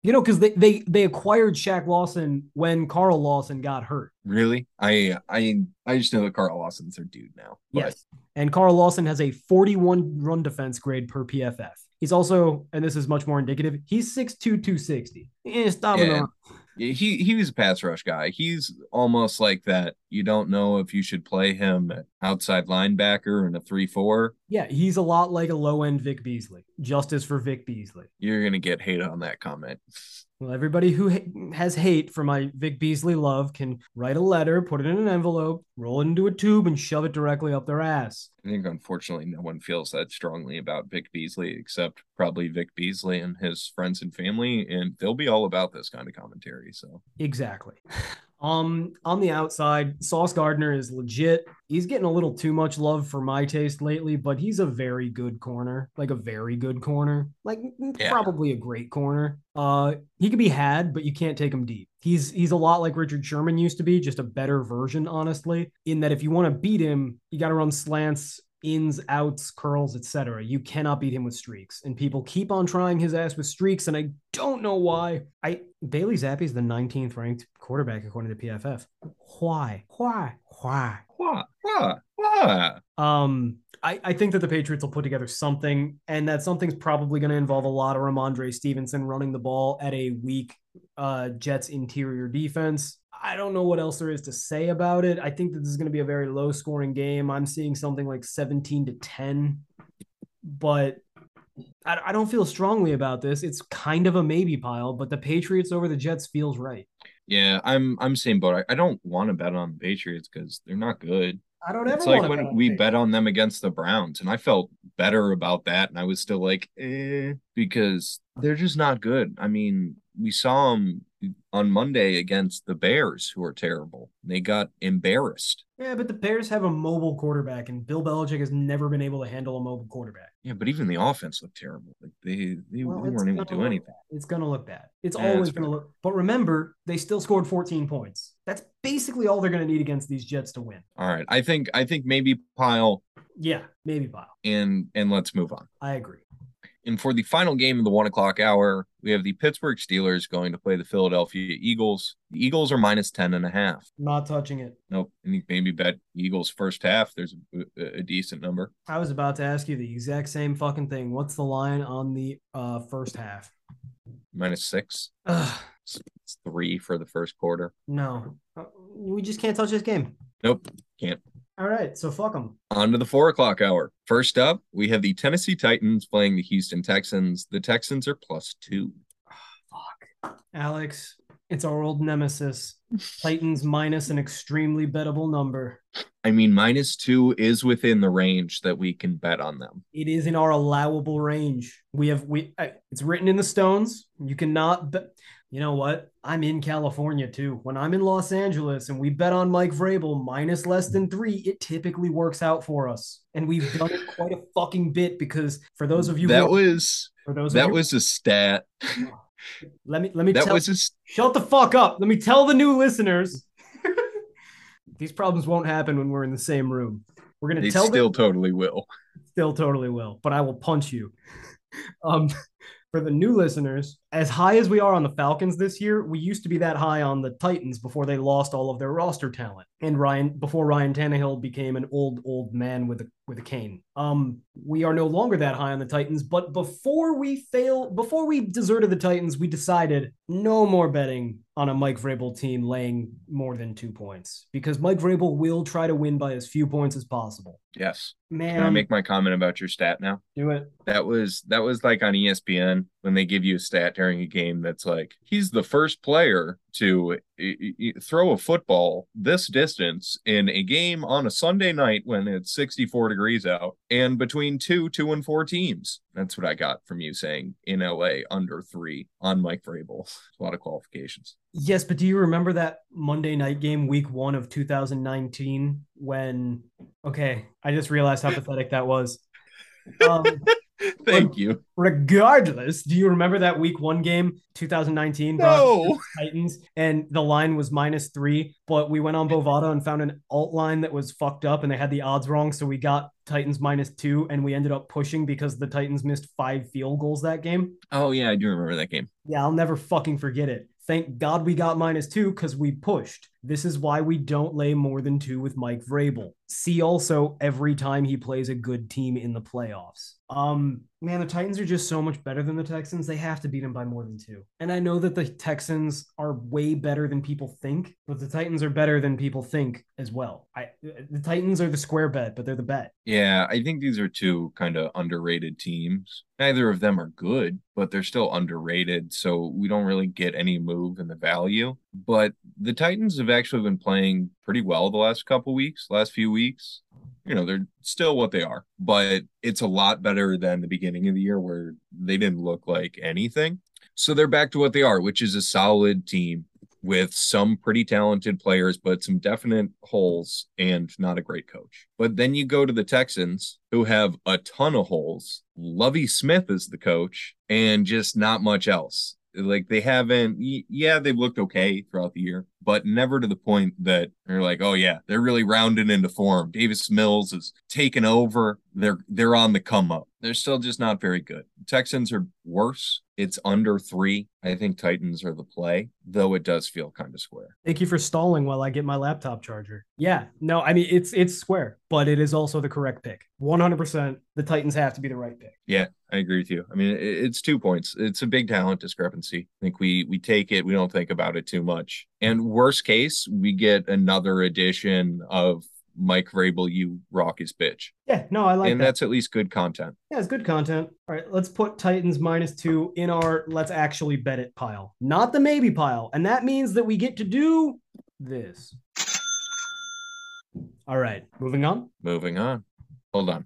you know, because they, they they acquired Shaq Lawson when Carl Lawson got hurt. Really? I I I just know that Carl Lawson's their dude now. But. Yes. And Carl Lawson has a 41 run defense grade per PFF. He's also, and this is much more indicative, he's 6'2, 260. Eh, stop yeah. He he was a pass rush guy. He's almost like that. You don't know if you should play him outside linebacker in a three four. Yeah, he's a lot like a low end Vic Beasley. Justice for Vic Beasley. You're gonna get hate on that comment. Well, everybody who ha- has hate for my Vic Beasley love can write a letter, put it in an envelope, roll it into a tube, and shove it directly up their ass. I think unfortunately no one feels that strongly about Vic Beasley except probably Vic Beasley and his friends and family, and they'll be all about this kind of commentary. So exactly. Um, on the outside, Sauce Gardner is legit. He's getting a little too much love for my taste lately, but he's a very good corner, like a very good corner, like yeah. probably a great corner. Uh, he could be had, but you can't take him deep. He's he's a lot like Richard Sherman used to be, just a better version, honestly. In that, if you want to beat him, you got to run slants, ins, outs, curls, etc. You cannot beat him with streaks, and people keep on trying his ass with streaks, and I don't know why. I Bailey Zappe is the 19th ranked quarterback according to PFF. Why? Why? Why? Why? Why? Why? Um, I, I think that the Patriots will put together something, and that something's probably going to involve a lot of Rhamondre Stevenson running the ball at a weak uh, Jets interior defense. I don't know what else there is to say about it. I think that this is going to be a very low scoring game. I'm seeing something like 17 to 10, but I, I don't feel strongly about this. It's kind of a maybe pile, but the Patriots over the Jets feels right. Yeah, I'm I'm same boat. I, I don't want to bet on the Patriots because they're not good. I don't ever. It's like when bet we bet on them against the Browns, and I felt better about that, and I was still like, eh. because they're just not good. I mean, we saw them on Monday against the Bears, who are terrible. They got embarrassed. Yeah, but the Bears have a mobile quarterback, and Bill Belichick has never been able to handle a mobile quarterback. Yeah, but even the offense looked terrible. Like they they, Well, they weren't able to do anything. bad. It's gonna look bad. It's Yeah, always gonna fair. look. But remember, they still scored 14 points. That's basically all they're gonna need against these Jets to win. All right, I think I think maybe pile Yeah, maybe pile. and and let's move on. I agree. And for the final game of the one o'clock hour, we have the Pittsburgh Steelers going to play the Philadelphia Eagles. The Eagles are minus 10 and a half. Not touching it. Nope. And you maybe bet Eagles first half. There's a, a decent number. I was about to ask you the exact same fucking thing. What's the line on the uh first half? Minus six. Ugh, It's, three for the first quarter. no, Uh, we just can't touch this game. Nope. Can't. All right, so fuck them. On to the four o'clock hour. First up, we have the Tennessee Titans playing the Houston Texans. The Texans are plus two. Ah, fuck, Alex. It's our old nemesis. Titans minus an extremely bettable number. I mean, minus two is within the range that we can bet on them. It is in our allowable range. We have we. It's written in the stones. You cannot bet. You know what? I'm in California too. When I'm in Los Angeles and we bet on Mike Vrabel minus less than three, it typically works out for us. And we've done it quite a fucking bit because for those of you that was for those that was a stat. let me let me That tell was a s- Shut the fuck up. Let me tell the new listeners. These problems won't happen when we're in the same room. We're gonna they tell still them totally will. still totally will, but I will punch you. Um for the new listeners, as high as we are on the Falcons this year, we used to be that high on the Titans before they lost all of their roster talent. And Ryan before Ryan Tannehill became an old, old man with a with a cane. Um, we are no longer that high on the Titans, but before we fail, before we deserted the Titans, we decided no more betting on a Mike Vrabel team laying more than two points because Mike Vrabel will try to win by as few points as possible. Yes. Man, Can I make my comment about your stat now? do it. That was that was like on ESPN when they give you a stat during a game that's like he's the first player to throw a football this distance in a game on a Sunday night when it's 64 degrees out and between two, two and four teams. That's what I got from you saying in LA under three on Mike Vrabel. A lot of qualifications. Yes, but do you remember that Monday night game, week one of 2019, when? Okay, I just realized how pathetic that was. Um, Thank you. regardless, do you remember that week one game, 2019, No. Titans, and the line was minus three, but we went on Bovada and found an alt line that was fucked up and they had the odds wrong. So we got Titans minus two and we ended up pushing because the Titans missed five field goals that game. Oh yeah, I do remember that game. Yeah, I'll never fucking forget it. Thank God we got minus two because we pushed. This is why we don't lay more than two with Mike Vrabel. See also every time he plays a good team in the playoffs. Um, man, the Titans are just so much better than the Texans. They have to beat them by more than two. And I know that the Texans are way better than people think, but the Titans are better than people think as well. I the Titans are the square bet, but they're the bet. Yeah, I think these are two kind of underrated teams. Neither of them are good, but they're still underrated. So we don't really get any move in the value. But the Titans have actually been playing pretty well the last couple weeks, last few weeks. You know, they're still what they are, but it's a lot better than the beginning of the year where they didn't look like anything. So they're back to what they are, which is a solid team with some pretty talented players, but some definite holes and not a great coach. But then you go to the Texans, who have a ton of holes. Lovie Smith is the coach, and just not much else. Like they haven't, yeah, they've looked okay throughout the year, but never to the point that they're like, oh yeah, they're really rounded into form. Davis Mills is taken over. They're they're on the come up. They're still just not very good. Texans are worse. It's under three. I think Titans are the play, though it does feel kind of square. Thank you for stalling while I get my laptop charger. Yeah, no, I mean it's it's square, but it is also the correct pick. 100% the Titans have to be the right pick. Yeah, I agree with you. I mean, it's two points. It's a big talent discrepancy. I think we we take it. We don't think about it too much. And worst case, we get another edition of Mike Vrabel. You rock his bitch, Yeah, no, I like and that. that's at least good content. Yeah, it's good content. All right, let's put Titans minus 2 in our let's actually bet it pile. Not the maybe pile. And that means that we get to do this. All right, moving on. Moving on. hold on.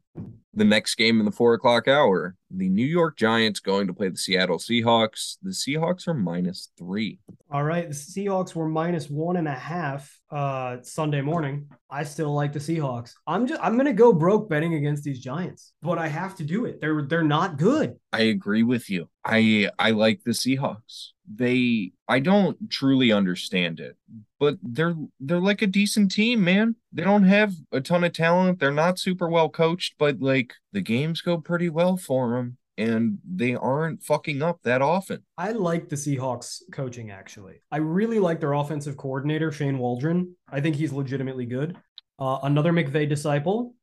The next game in the four o'clock hour, the New York Giants going to play the Seattle Seahawks. The Seahawks are minus three. All right. The Seahawks were minus one and a half uh Sunday morning. I still like the Seahawks. I'm just I'm gonna go broke betting against these Giants, but I have to do it. They're they're not good. I agree with you. I I like the Seahawks. They I don't truly understand it, but they're they're like a decent team, man. They don't have a ton of talent. They're not super well coached, but like the games go pretty well for them and they aren't fucking up that often. I like the Seahawks coaching actually. I really like their offensive coordinator Shane Waldron. I think he's legitimately good. Uh, another McVay disciple,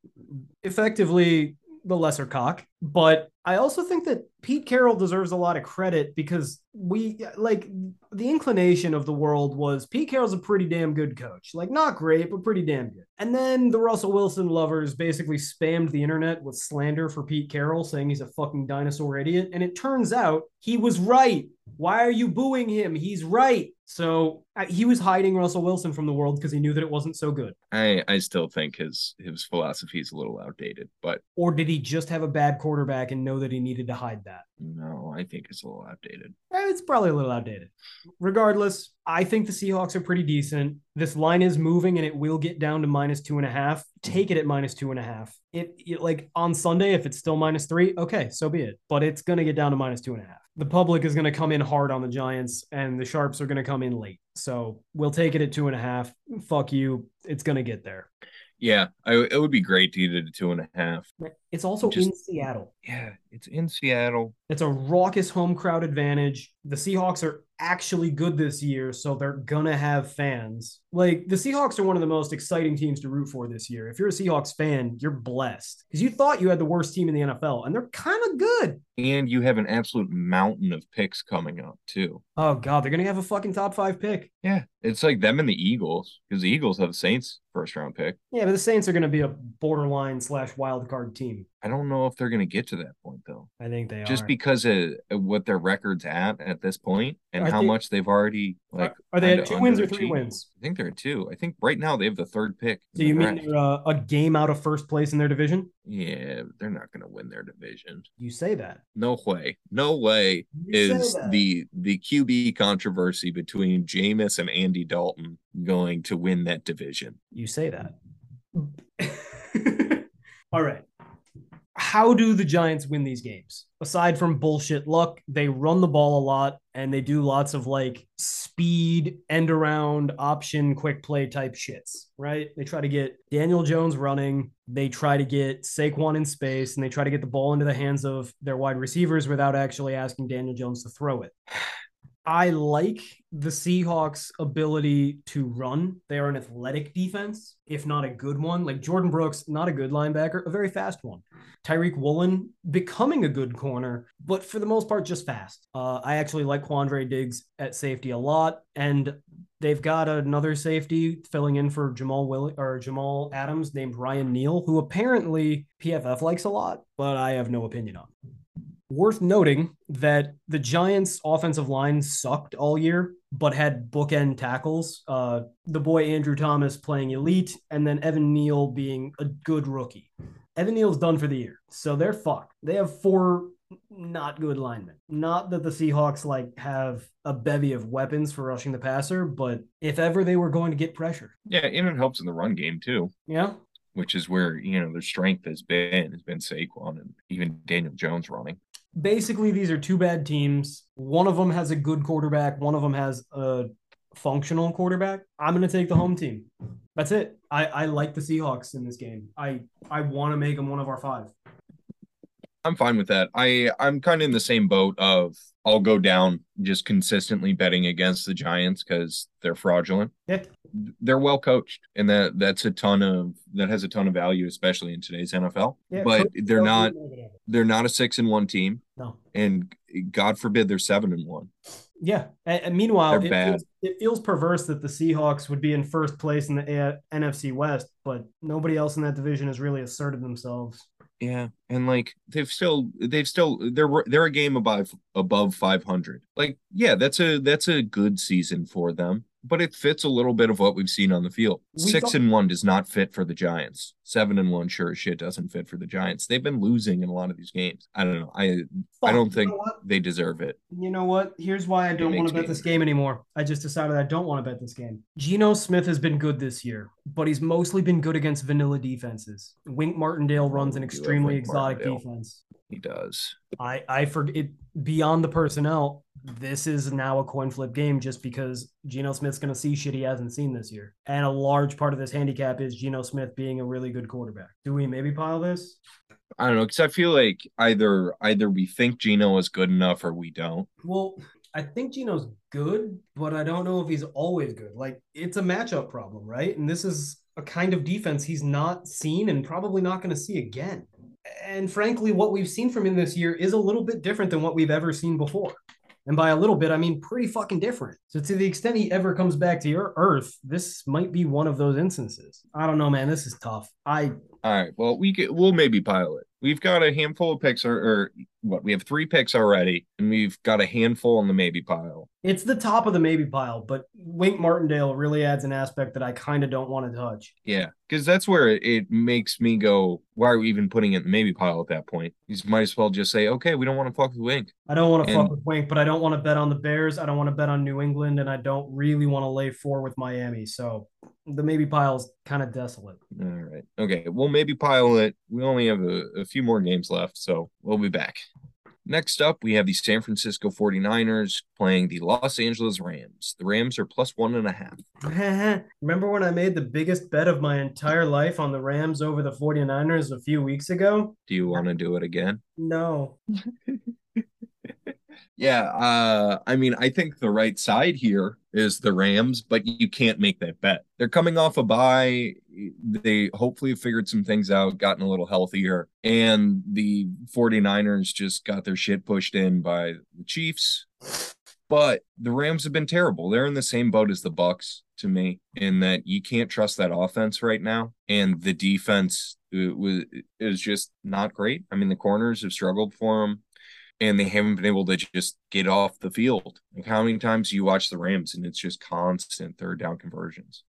effectively the lesser cock, but I also think that Pete Carroll deserves a lot of credit because we like the inclination of the world was Pete Carroll's a pretty damn good coach. Like not great, but pretty damn good. And then the Russell Wilson lovers basically spammed the internet with slander for Pete Carroll saying he's a fucking dinosaur idiot. And it turns out he was right. Why are you booing him? He's right. So he was hiding Russell Wilson from the world because he knew that it wasn't so good. I I still think his his philosophy is a little outdated, but or did he just have a bad quarterback and know that he needed to hide that? No, I think it's a little outdated. Eh, it's probably a little outdated. Regardless, I think the Seahawks are pretty decent. This line is moving and it will get down to minus two and a half. Take it at minus two and a half. It, it like on Sunday, if it's still minus three, okay, so be it. But it's gonna get down to minus two and a half. The public is gonna come in hard on the Giants, and the sharps are gonna come in late. So we'll take it at two and a half. Fuck you. It's gonna get there. Yeah, I, it would be great to get it at two and a half. It's also Just, in Seattle. Yeah, it's in Seattle. It's a raucous home crowd advantage. The Seahawks are actually good this year, so they're gonna have fans. Like the Seahawks are one of the most exciting teams to root for this year. If you're a Seahawks fan, you're blessed because you thought you had the worst team in the NFL, and they're kind of good. And you have an absolute mountain of picks coming up too. Oh god, they're gonna have a fucking top five pick. Yeah, it's like them and the Eagles because the Eagles have the Saints first round pick. Yeah, but the Saints are gonna be a borderline slash wild card team. I don't know if they're going to get to that point though. I think they are just are. because of what their records at at this point and how much they've already like. Are, they at two wins or three wins? I think they're at two. I think right now they have the third pick. So you mean they're uh, a game out of first place in their division? Yeah, they're not going to win their division. You say that? No way. No way you is the the QB controversy between Jameis and Andy Dalton going to win that division. You say that. All right how do the Giants win these games? Aside from bullshit luck, they run the ball a lot and they do lots of like speed, end around, option, quick play type shits, right? They try to get Daniel Jones running. They try to get Saquon in space and they try to get the ball into the hands of their wide receivers without actually asking Daniel Jones to throw it. I like the Seahawks' ability to run. They are an athletic defense, if not a good one. Like Jordyn Brooks, not a good linebacker, a very fast one. Tariq Woolen becoming a good corner, but for the most part, just fast. Uh, I actually like Quandre Diggs at safety a lot, and they've got another safety filling in for Jamal Will or Jamal Adams named Ryan Neal, who apparently PFF likes a lot, but I have no opinion on. Worth noting that the Giants' offensive line sucked all year, but had bookend tackles. Uh, the boy Andrew Thomas playing elite, and then Evan Neal being a good rookie. Evan Neal's done for the year, so they're fucked. They have four not good linemen. Not that the Seahawks like have a bevy of weapons for rushing the passer, but if ever they were going to get pressure, yeah, and it helps in the run game too. Yeah, which is where you know their strength has been has been Saquon and even Daniel Jones running basically these are two bad teams. One of them has a good quarterback, one of them has a functional quarterback. I'm going to take the home team. That's it. I, I like the Seahawks in this game. I I want to make them one of our five. I'm fine with that. I I'm kind of in the same boat of I'll go down just consistently betting against the Giants because they're fraudulent. Yeah. They're well coached, and that that's a ton of that has a ton of value, especially in today's NFL. Yeah, but they're not they're not a six and one team. No. And God forbid they're seven and one. Yeah. And, meanwhile, it feels, it feels, perverse that the Seahawks would be in first place in the A- NFC West, but nobody else in that division has really asserted themselves. Yeah, and like they've still they've still they're they're a game above above 500. Like yeah, that's a that's a good season for them, but it fits a little bit of what we've seen on the field. We 6 thought, and 1 does not fit for the Giants. Seven and one sure as shit doesn't fit for the Giants. They've been losing in a lot of these games. I don't know. I I don't think they deserve it. You know what? Here's why I don't want to bet this game anymore. I just decided I don't want to bet this game. Geno Smith has been good this year, but he's mostly been good against vanilla defenses. Wink Martindale oh, runs an extremely exotic Martindale. defense. He does. I I forget beyond the personnel. This is now a coin flip game just because Geno Smith's going to see shit he hasn't seen this year, and a large part of this handicap is Geno Smith being a really good quarterback. Do we maybe pile this? I don't know because I feel like either either we think Geno is good enough or we don't. Well, I think Geno's good, but I don't know if he's always good. Like it's a matchup problem, right? And this is a kind of defense he's not seen and probably not going to see again and frankly, what we've seen from him this year is a little bit different than what we've ever seen before. And by a little bit, I mean pretty fucking different. So, to the extent he ever comes back to your Earth, this might be one of those instances. I don't know, man. This is tough. I. All right. Well, we could, we'll maybe pile it. We've got a handful of picks or, or, what we have three picks already and we've got a handful on the maybe pile. It's the top of the maybe pile but wink martindale really adds an aspect that i kind of don't want to touch. Yeah because that's where it, it, makes me go why are we even putting it in the maybe pile at that point? You might as well just say okay we don't want to fuck with wink. I don't want to fuck with wink but i don't want to bet on the bears i don't want to bet on new england and i don't really want to lay four with miami so the maybe pile's kind of desolate. All right. Okay. We'll maybe pile it. We only have a, a few more games left, so we'll be back. Next up, we have the San Francisco 49ers playing the Los Angeles Rams. The Rams are plus one and a half. Remember when I made the biggest bet of my entire life on the Rams over the 49ers a few weeks ago? Do you want to do it again? No. Yeah, uh, I mean, I think the right side here is the Rams, but you can't make that bet. They're coming off a bye. They hopefully figured some things out, gotten a little healthier, and the 49ers just got their shit pushed in by the Chiefs. But the Rams have been terrible. They're in the same boat as the Bucs to me, in that you can't trust that offense right now, and the defense uh, is just not great. I mean, the corners have struggled for them and they haven't been able to just get off the field. Like how many times you watch the Rams and it's just constant third down conversions?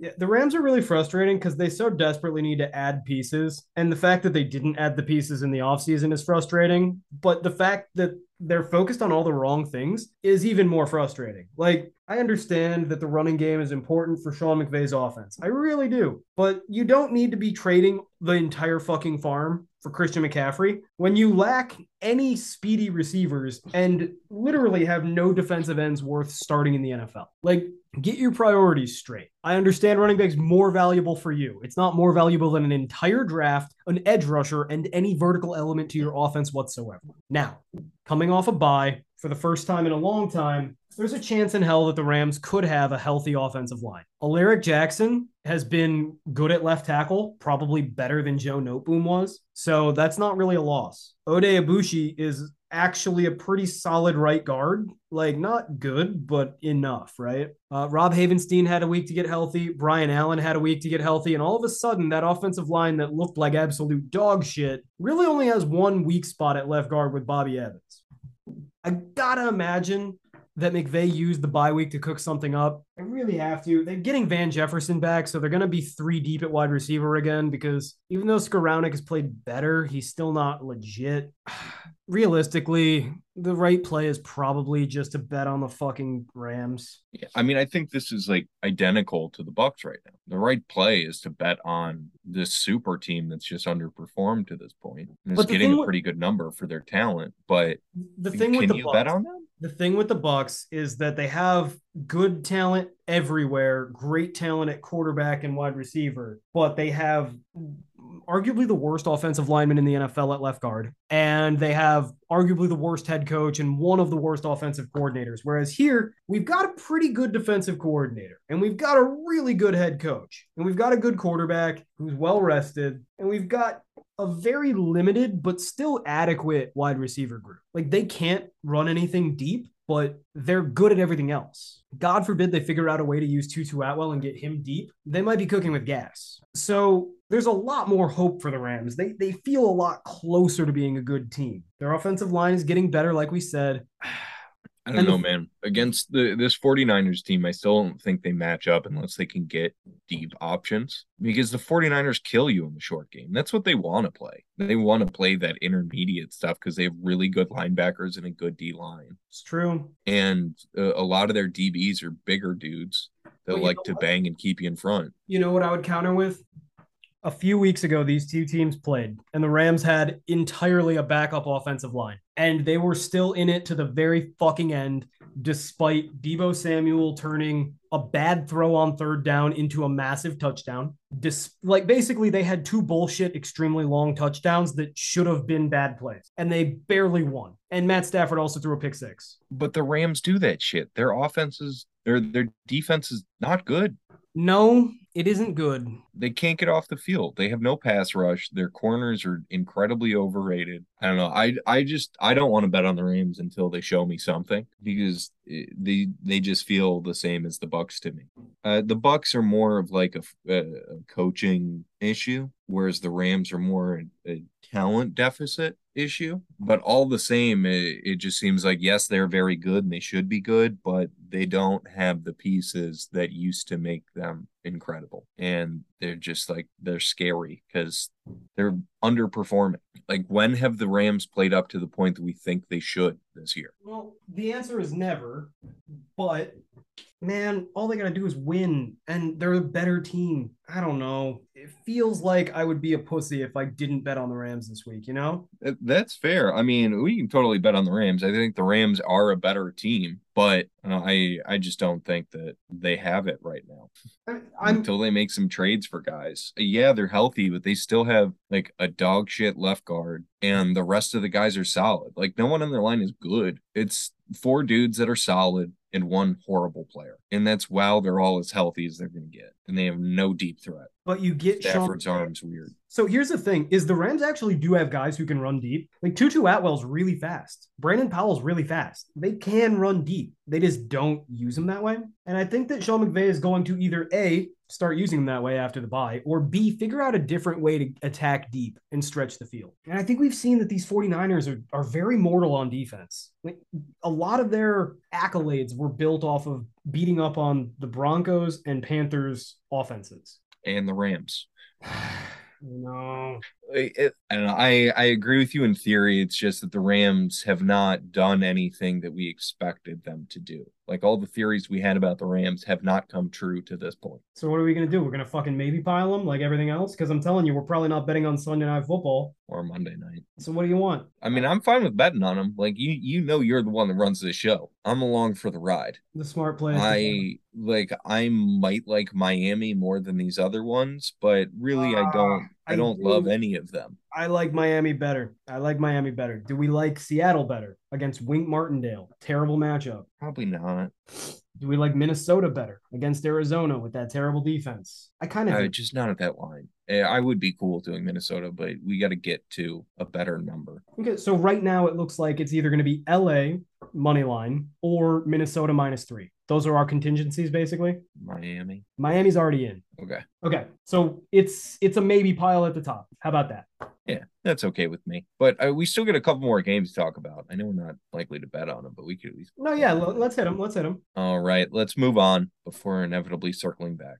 Yeah, the Rams are really frustrating because they so desperately need to add pieces. And the fact that they didn't add the pieces in the offseason is frustrating. But the fact that they're focused on all the wrong things is even more frustrating. Like, I understand that the running game is important for Sean McVay's offense. I really do. But you don't need to be trading the entire fucking farm for Christian McCaffrey when you lack any speedy receivers and literally have no defensive ends worth starting in the NFL. Like, get your priorities straight. I understand running back's more valuable for you. It's not more valuable than an entire draft, an edge rusher, and any vertical element to your offense whatsoever. Now, coming off a bye for the first time in a long time, there's a chance in hell that the Rams could have a healthy offensive line. Alaric Jackson has been good at left tackle, probably better than Joe Noteboom was. So that's not really a loss. Oday Aboushi is actually a pretty solid right guard. Like, not good, but enough, right? Uh, Rob Havenstein had a week to get healthy. Brian Allen had a week to get healthy. And all of a sudden, that offensive line that looked like absolute dog shit really only has one weak spot at left guard with Bobby Evans. I gotta imagine that McVay used the bye week to cook something up. I really have to. They're getting Van Jefferson back, so they're going to be three deep at wide receiver again because even though Skowronek has played better, he's still not legit. Realistically, the right play is probably just to bet on the fucking Rams. Yeah, I mean, I think this is like identical to the Bucs right now. The right play is to bet on this super team that's just underperformed to this point and is getting a pretty good number for their talent. But the thing can with the you Bucs, bet on them? The thing with the Bucs is that they have good talent everywhere, great talent at quarterback and wide receiver, but they have arguably the worst offensive lineman in the NFL at left guard, and they have arguably the worst head coach and one of the worst offensive coordinators. Whereas here, we've got a pretty good defensive coordinator, and we've got a really good head coach, and we've got a good quarterback who's well rested, and we've got a very limited but still adequate wide receiver group. Like they can't run anything deep, but they're good at everything else. God forbid they figure out a way to use Tutu Atwell and get him deep. They might be cooking with gas. So there's a lot more hope for the Rams. They they feel a lot closer to being a good team. Their offensive line is getting better, like we said. I don't And the- know, man. Against the this 49ers team, I still don't think they match up unless they can get deep options because the 49ers kill you in the short game. That's what they want to play. They want to play that intermediate stuff because they have really good linebackers and a good D line. It's true. And uh, a lot of their DBs are bigger dudes that Well, like to what? bang and keep you in front. You know what I would counter with? A few weeks ago, these two teams played, and the Rams had entirely a backup offensive line, and they were still in it to the very fucking end, despite Deebo Samuel turning a bad throw on third down into a massive touchdown. Dis- like basically, they had two bullshit, extremely long touchdowns that should have been bad plays, and they barely won. And Matt Stafford also threw a pick six. But the Rams do that shit. Their offenses, their their defense is not good. No, it isn't good. They can't get off the field. They have no pass rush. Their corners are incredibly overrated. I don't know. I I just I don't want to bet on the Rams until they show me something because eh, they they just feel the same as the Bucs to me. Uh, the Bucs are more of like a, a coaching issue, whereas the Rams are more a, a talent deficit issue. But all the same, it, it just seems like yes, they're very good and they should be good, but they don't have the pieces that used to make them incredible. And they're just like they're scary because they're underperforming. Like when have the Rams played up to the point that we think they should this year? Well, the answer is never, but man, all they got to do is win, and they're a better team. I don't know. It feels like I would be a pussy if I didn't bet on the Rams this week, you know? That's fair. I mean, we can totally bet on the Rams. I think the Rams are a better team, but uh, I I just don't think that they have it right now. I- until they make some trades for guys. Yeah, they're healthy, but they still have like a dog shit left guard, and the rest of the guys are solid. Like no one on their line is good. It's four dudes that are solid and one horrible player, and that's wow, they're all as healthy as they're gonna get, and they have no deep threat. but you get Sean. Stafford's arm's weird. So here's the thing: is the Rams actually do have guys who can run deep? Like Tutu Atwell's really fast. Brandon Powell's really fast. They can run deep. They just don't use them that way. And I think that Sean McVay is going to either a start using them that way after the bye, or b figure out a different way to attack deep and stretch the field. And I think we've seen that these 49ers are are very mortal on defense. Like a lot of their accolades were built off of beating up on the Broncos and Panthers offenses. And the Rams. No. It, I don't know. I, I agree with you in theory. It's just that the Rams have not done anything that we expected them to do. Like all the theories we had about the Rams have not come true to this point. So what are we gonna do? We're gonna fucking maybe pile them like everything else? Because I'm telling you, we're probably not betting on Sunday night football. or Monday night. So what do you want? I mean, I'm fine with betting on them. Like you, you know, you're the one that runs this show. I'm along for the ride. The smart play. I like. I might like Miami more than these other ones, but really, I don't. I I don't do. love any of them. I like Miami better. I like Miami better. Do we like Seattle better against Wink Martindale? Terrible matchup. Probably not. Do we like Minnesota better against Arizona with that terrible defense? I kind of Uh, just not at that line. Eh, I would be cool doing Minnesota, but we got to get to a better number. Okay, so right now it looks like it's either going to be LA money line or Minnesota minus three. Those are our contingencies, basically. Miami. Miami's already in. Okay. Okay, so it's it's a maybe pile at the top. How about that? Yeah, that's okay with me. But uh, we still get a couple more games to talk about. I know we're not likely to bet on them, but we could at least. No, yeah, let's hit them. Let's hit them. All right, let's move on before inevitably circling back.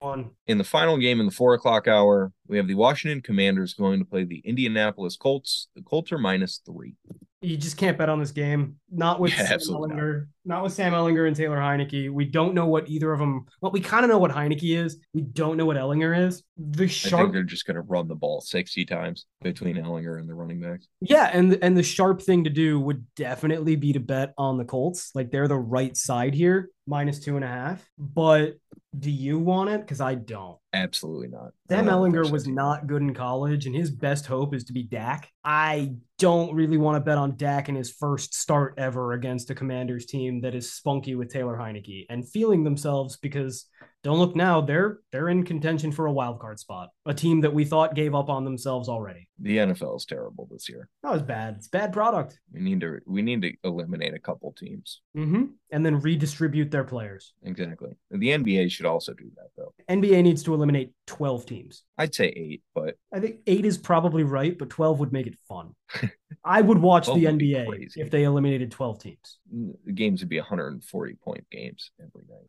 One. In the final game in the four o'clock hour, we have the Washington Commanders going to play the Indianapolis Colts. The Colts are minus three. You just can't bet on this game. Not with Yeah, Sam. Ehlinger. Not. with Sam Ehlinger and Taylor Heinicke. We don't know what either of them. Well, we kind of know what Heinicke is. We don't know what Ehlinger is. The I sharp think they're just going to run the ball 60 times between Ehlinger and the running backs. Yeah, and and the sharp thing to do would definitely be to bet on the Colts. Like they're the right side here, minus two and a half. But do you want it? Because I don't. Absolutely not. Sam Ehlinger was not good in college, and his best hope is to be Dak. I don't really want to bet on Dak in his first start ever against a Commanders team that is spunky with Taylor Heinicke and feeling themselves because don't look now, they're they're in contention for a wild card spot. A team that we thought gave up on themselves already. The NFL is terrible this year. That was bad. It's bad product. We need to we need to eliminate a couple teams. hmm And then redistribute their players. Exactly. The NBA should also do that though. NBA needs to eliminate 12 teams. I'd say eight, but I think eight is probably right, but 12 would make it fun. I would watch the NBA if they eliminated 12 teams. The games would be 140 point games.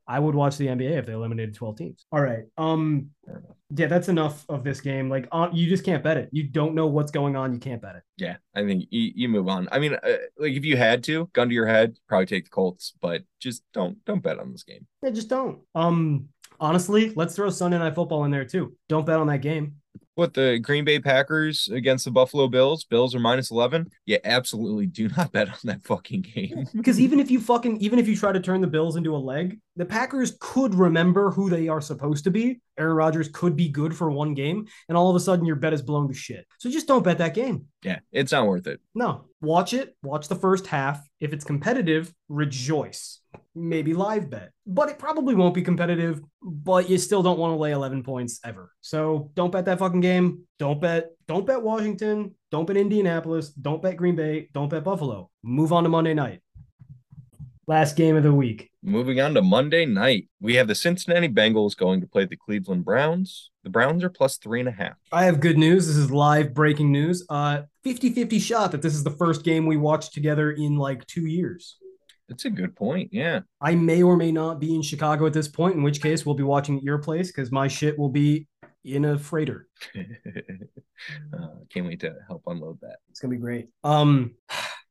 I would watch the NBA if they eliminated 12 teams. All right. Um yeah, that's enough of this game. Like uh, you just can't bet it. You don't know what's going on, you can't bet it. Yeah, I think you, you move on. I mean, uh, like if you had to, gun to your head, probably take the Colts, but just don't don't bet on this game. Yeah, just don't. Um honestly, let's throw Sunday night football in there too. Don't bet on that game. What the Green Bay Packers against the Buffalo Bills? Bills are minus 11. Yeah, absolutely do not bet on that fucking game. Because even if you fucking even if you try to turn the Bills into a leg, the Packers could remember who they are supposed to be. Aaron Rodgers could be good for one game, and all of a sudden your bet is blown to shit. So just don't bet that game. yeah, it's not worth it. No, watch it. Watch the first half. If it's competitive, rejoice. Maybe live bet, but it probably won't be competitive. But you still don't want to lay 11 points ever. So don't bet that fucking game. Don't bet. Don't bet Washington. Don't bet Indianapolis. Don't bet Green Bay. Don't bet Buffalo. Move on to Monday night. Last game of the week. Moving on to Monday night, we have the Cincinnati Bengals going to play the Cleveland Browns. The Browns are plus three and a half. I have good news. This is live breaking news. Uh 50-50 shot that this is the first game we watched together in like 2 years. That's a good point. Yeah. I may or may not be in Chicago at this point, in which case we'll be watching at your place because my shit will be in a freighter. uh, can't wait to help unload that. It's gonna be great. Um,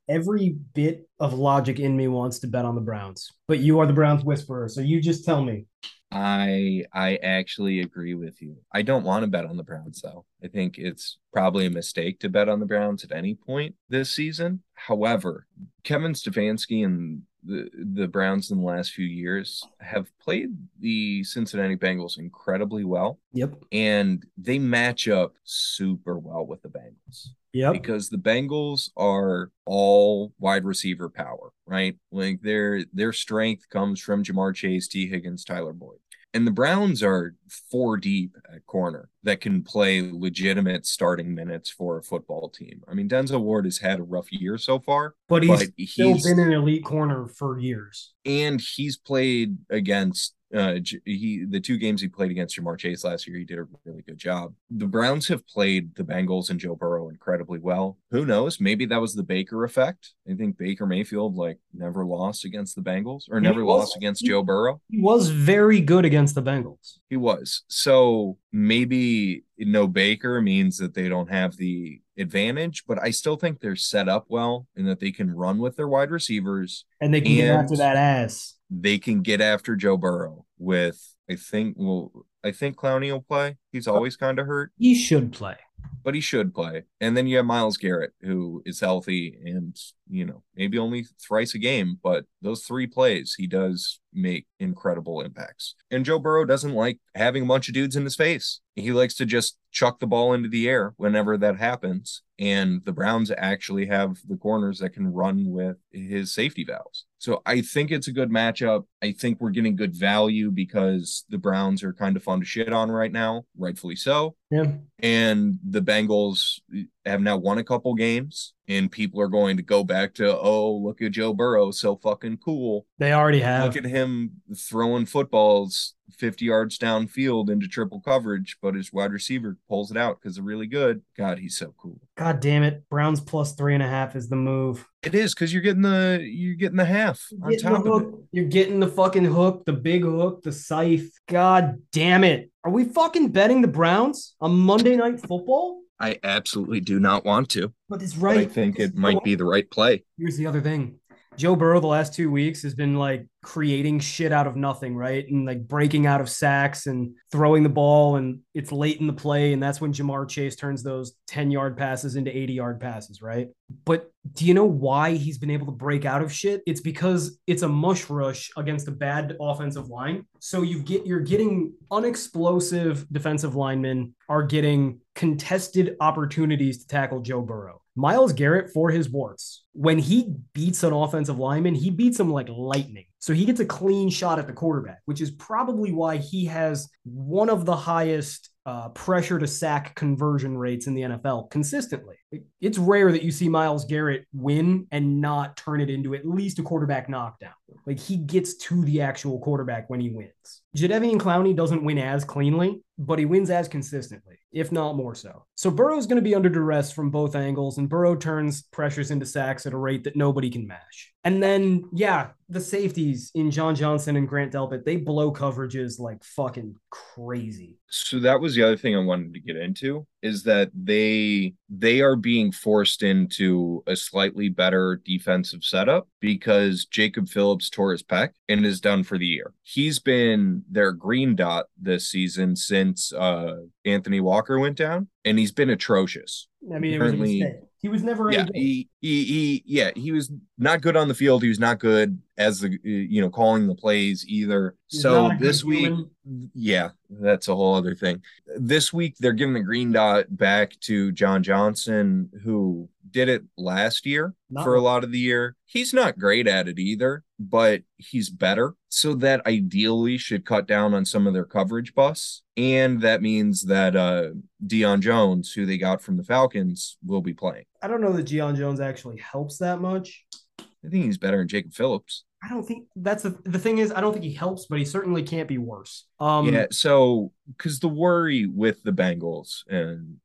every bit of logic in me wants to bet on the Browns, but you are the Browns whisperer, so you just tell me. I I actually agree with you. I don't want to bet on the Browns though. I think it's probably a mistake to bet on the Browns at any point this season. However, Kevin Stefanski and the the Browns in the last few years have played the Cincinnati Bengals incredibly well Yep. and they match up super well with the Bengals Yep. because the Bengals are all wide receiver power, right? Like their their strength comes from Ja'Marr Chase, Tee Higgins, Tyler Boyd. And the Browns are four deep at corner that can play legitimate starting minutes for a football team. I mean, Denzel Ward has had a rough year so far, But he's but still he's been an elite corner for years. and he's played against uh he the two games he played against Ja'Marr Chase last year he did a really good job. The Browns have played the Bengals and Joe Burrow incredibly well. Who knows? Maybe that was the Baker effect. I think Baker Mayfield like never lost against the Bengals or He never was- lost against Joe Burrow. He was very good against the Bengals. He was. So maybe no Baker means that they don't have the advantage, but I still think they're set up well and that they can run with their wide receivers And they can get after that ass. they can get after Joe Burrow with I think well I think Clowney will play. He's always kind of hurt, He should play. but he should play. And then you have Myles Garrett who is healthy and you know, maybe only thrice a game, but those three plays he does make incredible impacts. And Joe Burrow doesn't like having a bunch of dudes in his face. He likes to just chuck the ball into the air whenever that happens. And the Browns actually have the corners that can run with his safety valves. So I think it's a good matchup. I think we're getting good value because the Browns are kind of fun to shit on right now, rightfully so. Yeah. And the Bengals have now won a couple games, and people are going to go back to, oh, look at Joe Burrow, so fucking cool. They already have. Look at him throwing footballs 50 yards downfield into triple coverage, but his wide receiver pulls it out because they're really good. God, he's so cool. God damn it. Browns plus three and a half is the move. It is because you're getting the you're getting the half on Getting the top of it. You're getting the fucking hook, the big hook, the scythe. God damn it. Are we fucking betting the Browns on Monday night football? I absolutely do not want to, But it's but right. I think it might be the right play. Here's the other thing. Joe Burrow the last two weeks has been like creating shit out of nothing, right? And like breaking out of sacks and throwing the ball, and it's late in the play, and that's when Ja'Marr Chase turns those 10 yard passes into 80 yard passes, right? But do you know why he's been able to break out of shit? It's because it's a mush rush against a bad offensive line. So you get you're getting unexplosive defensive linemen are getting contested opportunities to tackle Joe Burrow. Myles Garrett, for his warts, when he beats an offensive lineman, he beats him like lightning. So he gets a clean shot at the quarterback, which is probably why he has one of the highest uh, pressure to sack conversion rates in the NFL consistently. It's rare that you see Myles Garrett win and not turn it into at least a quarterback knockdown. Like he gets to the actual quarterback when he wins. Jadeveon Clowney doesn't win as cleanly, but he wins as consistently, if not more so. So Burrow's going to be under duress from both angles, and Burrow turns pressures into sacks at a rate that nobody can match. And then, yeah, the safeties in John Johnson and Grant Delpit, they blow coverages like fucking crazy. So that was the other thing I wanted to get into is that they they are being forced into a slightly better defensive setup because Jacob Phillips tore his pec and is done for the year. He's been their green dot this season since uh Anthony Walker went down and he's been atrocious. I mean, it was a mistake. He was never yeah, he, he he yeah, he was not good on the field. He was not good as the you know calling the plays either. He's so not a good this week human. yeah, that's a whole other thing. This week they're giving the green dot back to John Johnson, who did it last year for a lot of the year. He's not great at it either, but he's better. So that ideally should cut down on some of their coverage busts. And that means that uh Deion Jones, who they got from the Falcons, will be playing. I don't know that Deion Jones actually helps that much. I think he's better than Jacob Phillips. I don't think that's the the thing is I don't think he helps, but he certainly can't be worse. Um, yeah, so because the worry with the Bengals and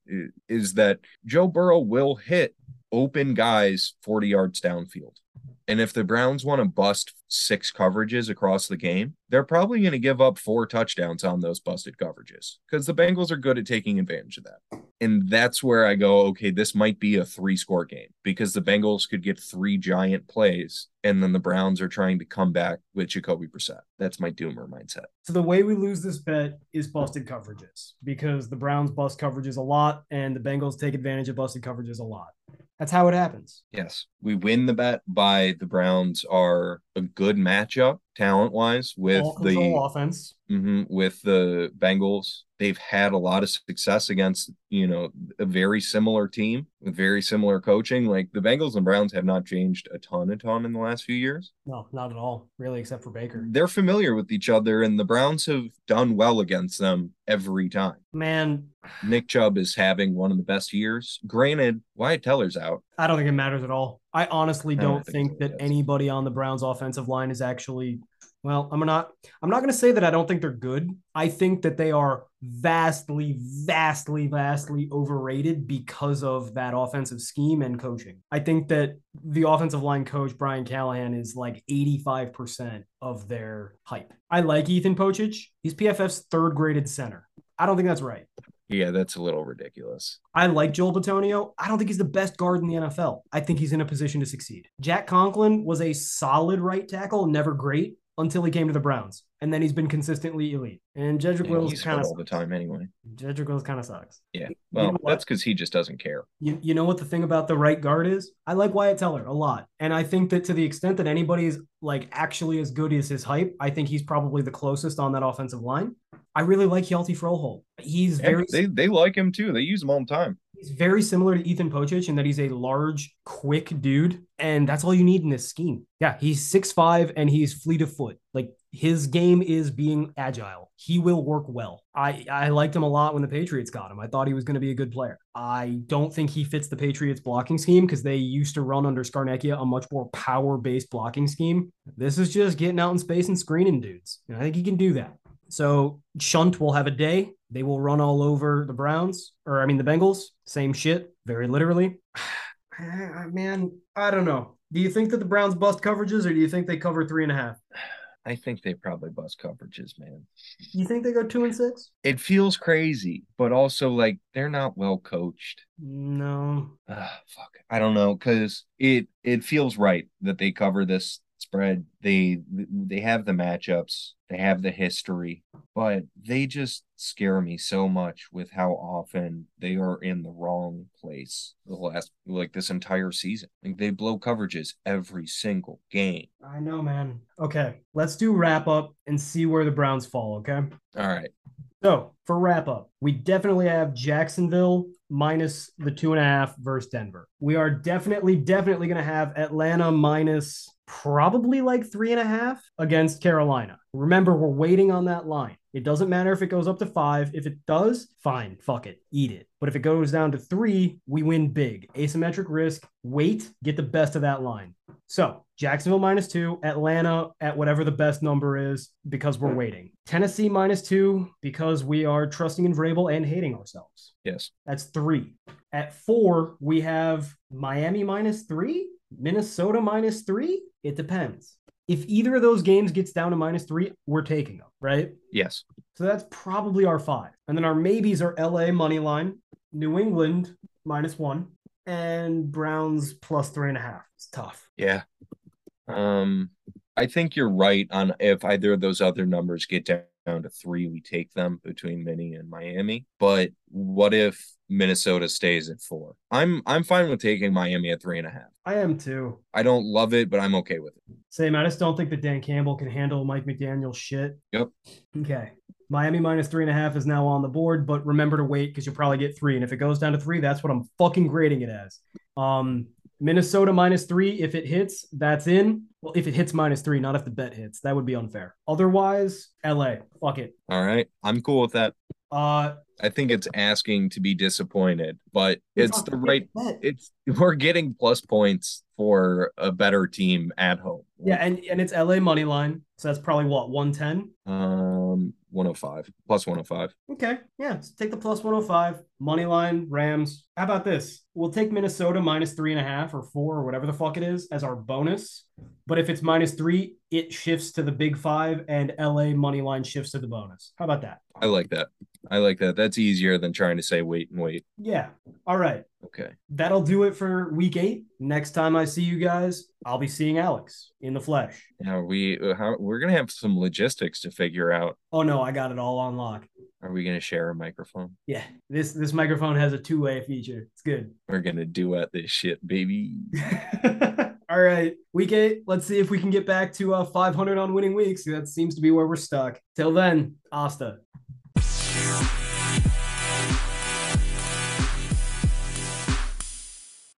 is that Joe Burrow will hit open guys 40 yards downfield. And if the Browns want to bust six coverages across the game, they're probably going to give up four touchdowns on those busted coverages because the Bengals are good at taking advantage of that. And that's where I go, okay, this might be a three score game because the Bengals could get three giant plays and then the Browns are trying to come back with Jacoby Brissett. That's my doomer mindset. So the way we lose this bet is busted coverages because the Browns bust coverages a lot and the Bengals take advantage of busted coverages a lot. That's how it happens. Yes, we win the bet by the Browns are a good matchup talent wise with the offense. mhm, with the Bengals. They've had a lot of success against you know a very similar team with very similar coaching. Like the Bengals and Browns have not changed a ton, a ton in the last few years. No, not at all, really, except for Baker. They're familiar with each other, and the Browns have done well against them every time. Man, Nick Chubb is having one of the best years. Granted, Wyatt Teller's out. I don't think it matters at all. I honestly don't don't think think that anybody on the Browns offensive line is actually well, I'm not I'm not going to say that I don't think they're good. I think that they are vastly vastly vastly overrated because of that offensive scheme and coaching. I think that the offensive line coach Brian Callahan is like 85% of their hype. I like Ethan Pocic. He's PFF's third graded center. I don't think that's right. Yeah, that's a little ridiculous. I like Joel Bitonio. I don't think he's the best guard in the NFL. I think he's in a position to succeed. Jack Conklin was a solid right tackle, never great until he came to the Browns. And then he's been consistently elite. And Jedrick Yeah, Wills kind of all the time anyway. Jedrick Wills kind of sucks. Yeah. You Well, know that's because he just doesn't care. You, you know what the thing about the right guard is? I like Wyatt Teller a lot. And I think that to the extent that anybody is like actually as good as his hype, I think he's probably the closest on that offensive line. I really like Hjalte Froholdt. He's Yeah, very they they like him too. They use him all the time. He's very similar to Ethan Pocic in that he's a large, quick dude, and that's all you need in this scheme. Yeah, he's six five and he's fleet of foot. Like his game is being agile. He will work well. I I liked him a lot when the Patriots got him. I thought he was going to be a good player. I don't think he fits the Patriots blocking scheme because they used to run under Scarnecchia a much more power based blocking scheme. This is just getting out in space and screening dudes. And I think he can do that. So Shunt will have a day. They will run all over the Browns, or I mean the Bengals. Same shit, very literally. Man, I don't know. Do you think that the Browns bust coverages, or do you think they cover three and a half? I think they probably bust coverages, man. You think they go two and six? It feels crazy, but also like they're not well coached. No. Ah, fuck. I don't know because it it feels right that they cover this spread. They they have the matchups, they have the history, but they just scare me so much with how often they are in the wrong place the last like this entire season. Like they blow coverages every single game. I know, man. Okay, let's do wrap up and see where the Browns fall. Okay. All right. So for wrap up, we definitely have Jacksonville minus the two and a half versus Denver. We are definitely, definitely going to have Atlanta minus probably like three and a half against Carolina. Remember, we're waiting on that line. It doesn't matter if it goes up to five. If it does, fine, fuck it, eat it. But if it goes down to three, we win big. Asymmetric risk, wait, get the best of that line. So Jacksonville minus two, Atlanta at whatever the best number is because we're waiting. Tennessee minus two because we are trusting in Vrabel and hating ourselves. Yes. That's three. At four, we have Miami minus three, Minnesota minus three. It depends. If either of those games gets down to minus three, we're taking them, right? Yes. So that's probably our five. And then our maybes are LA money line, New England minus one, and Browns plus three and a half. It's tough. Yeah. Um, I think you're right on if either of those other numbers get down, to three, we take them between Mini and Miami. But what if Minnesota stays at four? I'm I'm fine with taking Miami at three and a half. I am too. I don't love it, but I'm okay with it. Same. I just don't think that Dan Campbell can handle Mike McDaniel shit. Yep. Okay. Miami minus three and a half is now on the board, but remember to wait because you'll probably get three. And if it goes down to three, that's what I'm fucking grading it as. Um, Minnesota minus three. If it hits, that's in. Well, if it hits minus three, not if the bet hits. That would be unfair. Otherwise, LA. Fuck it. All right. I'm cool with that. Uh, I think it's asking to be disappointed, but it's the right bet. it's we're getting plus points for a better team at home. Yeah, and, and it's LA money line. So that's probably what, 110? Um 105 plus 105. Okay. Yeah. So take the plus 105. Money line, Rams. How about this? We'll take Minnesota minus three and a half or four or whatever the fuck it is as our bonus. But if it's minus three, it shifts to the big five and LA money line shifts to the bonus. How about that? I like that. I like that. That's easier than trying to say wait and wait. Yeah. All right. Okay. That'll do it for week eight. Next time I see you guys, I'll be seeing Alex in the flesh. Now we uh, how we're gonna have some logistics to figure out. Oh no, I got it all on lock. Are we gonna share a microphone? Yeah. This this microphone has a two-way feature. It's good. We're gonna do duet this shit, baby. All right, week eight. Let's see if we can get back to uh, 500 on winning weeks. That seems to be where we're stuck. Till then, Asta.